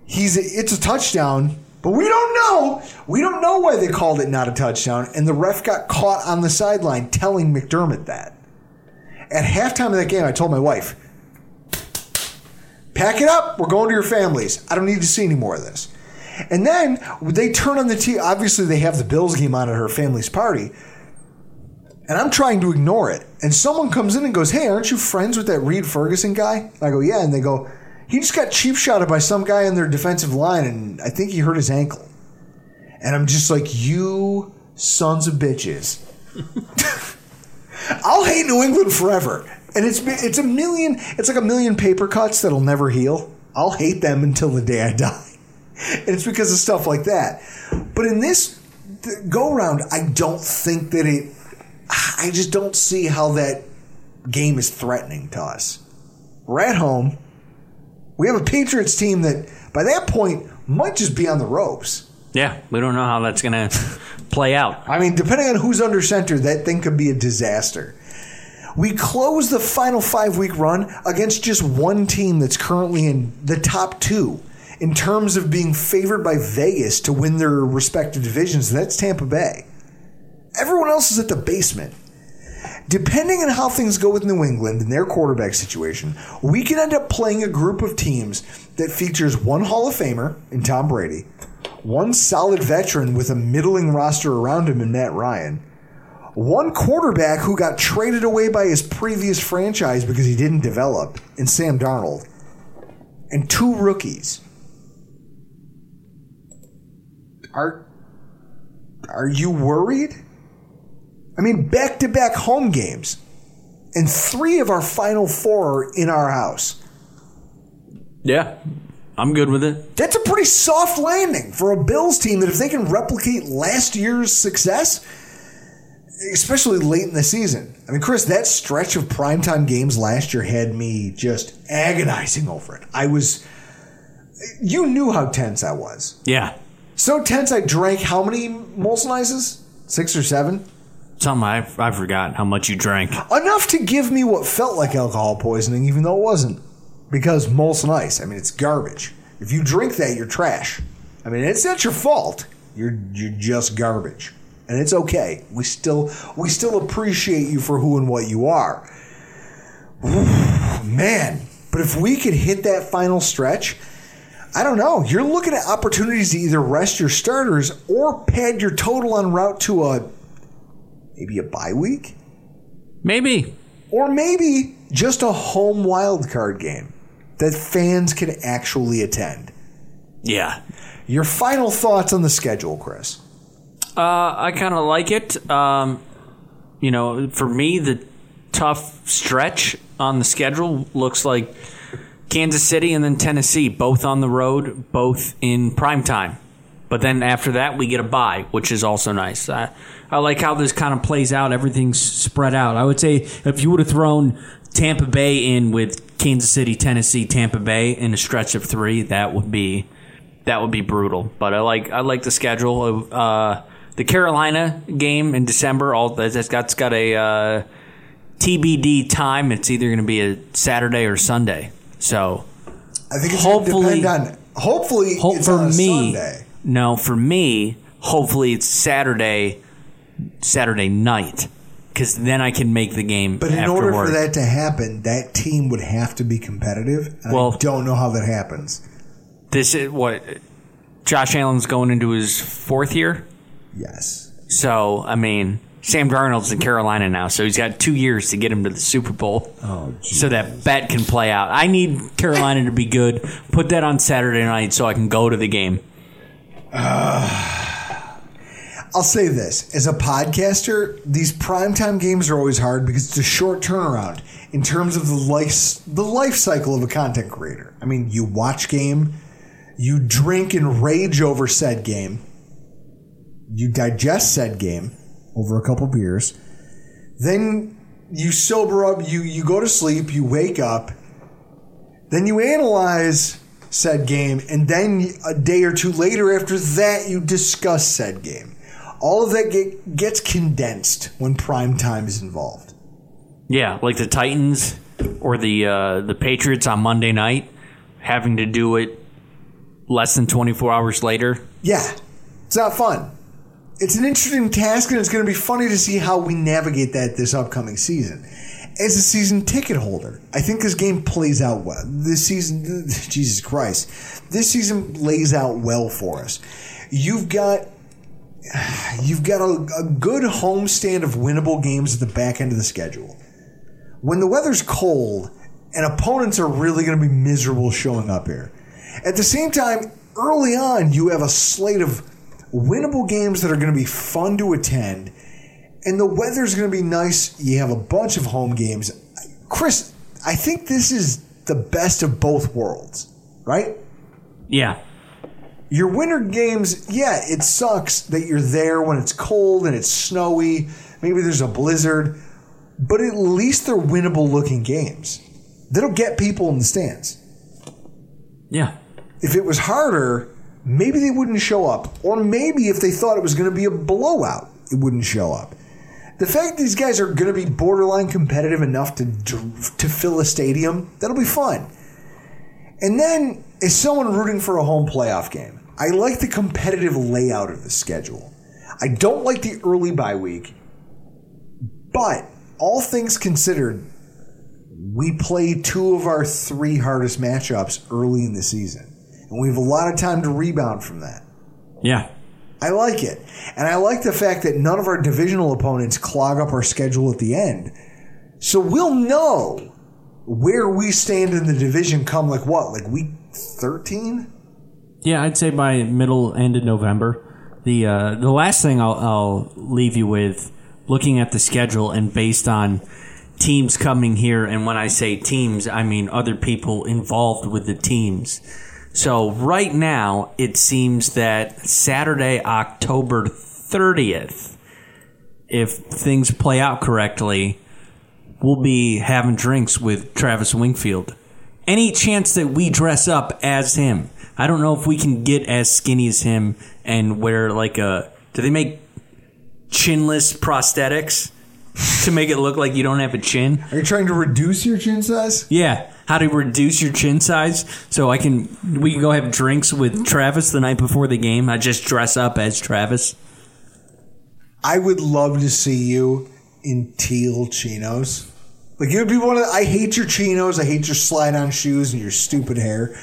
Speaker 3: he's a, it's a touchdown." But we don't know. We don't know why they called it not a touchdown and the ref got caught on the sideline telling McDermott that. At halftime of that game, I told my wife, pack it up. We're going to your families. I don't need to see any more of this. And then they turn on the TV. Obviously, they have the Bills game on at her family's party. And I'm trying to ignore it. And someone comes in and goes, Hey, aren't you friends with that Reid Ferguson guy? I go, Yeah. And they go, He just got cheap shotted by some guy in their defensive line, and I think he hurt his ankle. And I'm just like, You sons of bitches. I'll hate New England forever. And it's it's a million it's like a million paper cuts that'll never heal. I'll hate them until the day I die. And it's because of stuff like that. But in this go round, I don't think that it I just don't see how that game is threatening to us. We're at home. We have a Patriots team that by that point might just be on the ropes.
Speaker 2: Yeah, we don't know how that's going to play out.
Speaker 3: I mean, depending on who's under center, that thing could be a disaster. We close the final five week run against just one team that's currently in the top two in terms of being favored by Vegas to win their respective divisions. and That's Tampa Bay. Everyone else is at the basement. Depending on how things go with New England and their quarterback situation, we can end up playing a group of teams that features one Hall of Famer in Tom Brady, one solid veteran with a middling roster around him in Matt Ryan, one quarterback who got traded away by his previous franchise because he didn't develop in Sam Darnold, and two rookies. Are are you worried? I mean, back to back home games. And three of our final four are in our house.
Speaker 2: Yeah, I'm good with it.
Speaker 3: That's a pretty soft landing for a Bills team that if they can replicate last year's success, especially late in the season. I mean, Chris, that stretch of primetime games last year had me just agonizing over it. I was, you knew how tense I was.
Speaker 2: Yeah,
Speaker 3: So tense, I drank how many Molson Ices? Six or seven?
Speaker 2: Something I, I forgot how much you drank.
Speaker 3: enough to give me what felt like alcohol poisoning, even though it wasn't. Because Molson Ice, I mean, it's garbage. If you drink that, you're trash. I mean, it's not your fault. You're you're just garbage, and it's okay. We still we still appreciate you for who and what you are. Man, but if we could hit that final stretch, I don't know. You're looking at opportunities to either rest your starters or pad your total en route to a maybe a bye week.
Speaker 2: Maybe.
Speaker 3: Or maybe just a home wild card game that fans can actually attend.
Speaker 2: Yeah.
Speaker 3: Your final thoughts on the schedule, Chris?
Speaker 2: Uh, I kind of like it. Um, you know, for me, the tough stretch on the schedule. Looks like Kansas City and then Tennessee, both on the road, both in prime time. But then after that, we get a bye, which is also nice. I, I like how this kind of plays out. Everything's spread out. I would say if you would have thrown Tampa Bay in with Kansas City, Tennessee, Tampa Bay in a stretch of three, that would be that would be brutal. But I like I like the schedule of uh, the Carolina game in December. All that's got, it's got a uh, TBD time. It's either going to be a Saturday or Sunday. So
Speaker 3: I think it's
Speaker 2: Hopefully-
Speaker 3: going to depend on. Hopefully,
Speaker 2: hope
Speaker 3: it's
Speaker 2: for me.
Speaker 3: Sunday.
Speaker 2: No, for me, hopefully it's Saturday, Saturday night, because then I can make the game.
Speaker 3: But in
Speaker 2: after
Speaker 3: order
Speaker 2: work.
Speaker 3: for that to happen, that team would have to be competitive. And
Speaker 2: Well-
Speaker 3: I don't know how that happens.
Speaker 2: this is what Josh Allen's going into his fourth year.
Speaker 3: Yes.
Speaker 2: So I mean, Sam Darnold's in Carolina now, so he's got two years to get him to the Super Bowl.
Speaker 3: Oh,
Speaker 2: so that bet can play out. I need Carolina to be good. Put that on Saturday night so I can go to the game.
Speaker 3: I'll say this as a podcaster, these primetime games are always hard because it's a short turnaround in terms of the life the life cycle of a content creator. I mean, you watch game, you drink and rage over said game, you digest said game over a couple beers, then you sober up, you you go to sleep, you wake up, then you analyze said game, and then a day or two later after that, you discuss said game. All of that get, gets condensed when prime time is involved.
Speaker 2: Yeah, like the Titans or the uh, the Patriots on Monday night, having to do it less than twenty four hours later.
Speaker 3: Yeah, it's not fun. It's an interesting task, and it's going to be funny to see how we navigate that this upcoming season. As a season ticket holder, I think this game plays out well. This season, Jesus Christ, this season lays out well for us. You've got you've got a, a good homestand of winnable games at the back end of the schedule. When the weather's cold and opponents are really going to be miserable showing up here. At the same time, early on, you have a slate of winnable games that are going to be fun to attend, and the weather's going to be nice. You have a bunch of home games. Chris, I think this is the best of both worlds, right?
Speaker 2: Yeah,
Speaker 3: Your winter games, yeah, it sucks that you're there when it's cold and it's snowy. Maybe there's a blizzard, but at least they're winnable looking games. That'll get people in the stands.
Speaker 2: yeah,
Speaker 3: If it was harder, maybe they wouldn't show up. Or maybe if they thought it was going to be a blowout, it wouldn't show up. The fact these guys are going to be borderline competitive enough to to fill a stadium, that'll be fun. And then, as someone rooting for a home playoff game, I like the competitive layout of the schedule. I don't like the early bye week, but all things considered, we play two of our three hardest matchups early in the season. And we have a lot of time to rebound from that.
Speaker 2: yeah.
Speaker 3: I like it. And I like the fact that none of our divisional opponents clog up our schedule at the end. So we'll know where we stand in the division come like what? Like week 13?
Speaker 2: Yeah, I'd say by middle end of November. The uh, the last thing I'll, I'll leave you with, looking at the schedule and based on teams coming here, and when I say teams, I mean other people involved with the teams. So right now, it seems that Saturday, October 30th, if things play out correctly, we'll be having drinks with Travis Wingfield. Any chance that we dress up as him? I don't know if we can get as skinny as him and wear like a. Do they make chinless prosthetics to make it look like you don't have a chin?
Speaker 3: Are you trying to reduce your chin size?
Speaker 2: Yeah, how to reduce your chin size so I can we can go have drinks with Travis the night before the game. I just dress up as Travis.
Speaker 3: I would love to see you in teal chinos. Like it would be one of the, I hate your chinos, I hate your slide on shoes and your stupid hair.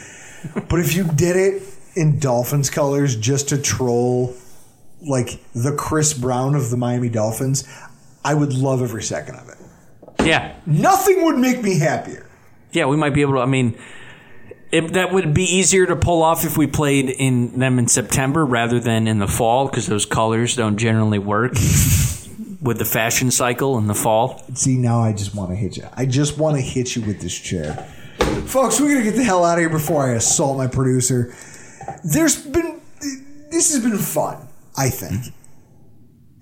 Speaker 3: but if you did it in Dolphins colors just to troll like the Chris Brown of the Miami Dolphins, I would love every second of it.
Speaker 2: Yeah,
Speaker 3: Nothing would make me happier.
Speaker 2: Yeah, we might be able to. I mean, it, that would be easier to pull off if we played in them in September rather than in the fall because those colors don't generally work. with the fashion cycle in the fall.
Speaker 3: See, now I just want to hit you. I just want to hit you with this chair. Folks, we're going to get the hell out of here before I assault my producer. There's been, this has been fun, I think.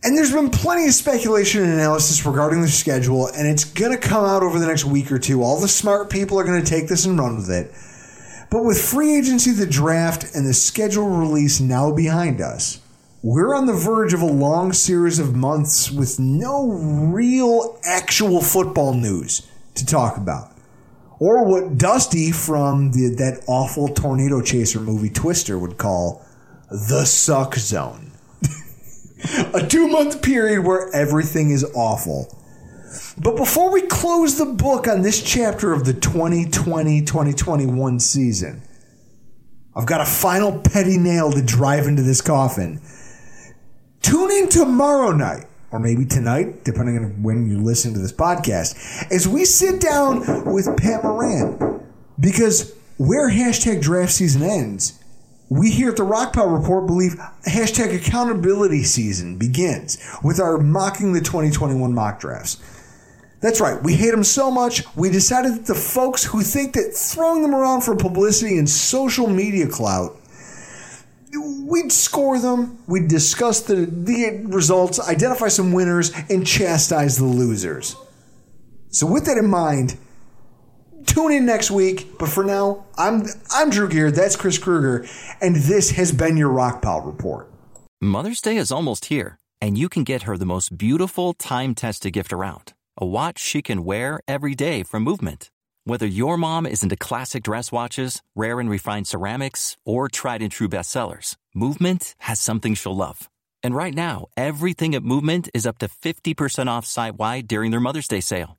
Speaker 3: And there's been plenty of speculation and analysis regarding the schedule, and it's going to come out over the next week or two. All the smart people are going to take this and run with it. But with free agency, the draft, and the schedule release now behind us, we're on the verge of a long series of months with no real actual football news to talk about. Or what Dusty from the, that awful Tornado Chaser movie Twister would call the suck zone. A two month period where everything is awful. But before we close the book on this chapter of the 2020 2021 season, I've got a final petty nail to drive into this coffin. Tune in tomorrow night, or maybe tonight, depending on when you listen to this podcast, as we sit down with Pat Moran. Because where hashtag draft season ends, we here at the Rock Rockpile Report believe hashtag accountability season begins with our mocking the 2021 mock drafts. That's right, we hate them so much, we decided that the folks who think that throwing them around for publicity and social media clout, we'd score them, we'd discuss the, the results, identify some winners, and chastise the losers. So, with that in mind, Tune in next week. But for now, I'm I'm Drew Gear. That's Chris Krueger, and this has been your Rockpile Report.
Speaker 8: Mother's Day is almost here, and you can get her the most beautiful time-tested gift around: a watch she can wear every day from Movement. Whether your mom is into classic dress watches, rare and refined ceramics, or tried and true bestsellers, Movement has something she'll love. And right now, everything at Movement is up to 50% off site wide during their Mother's Day sale.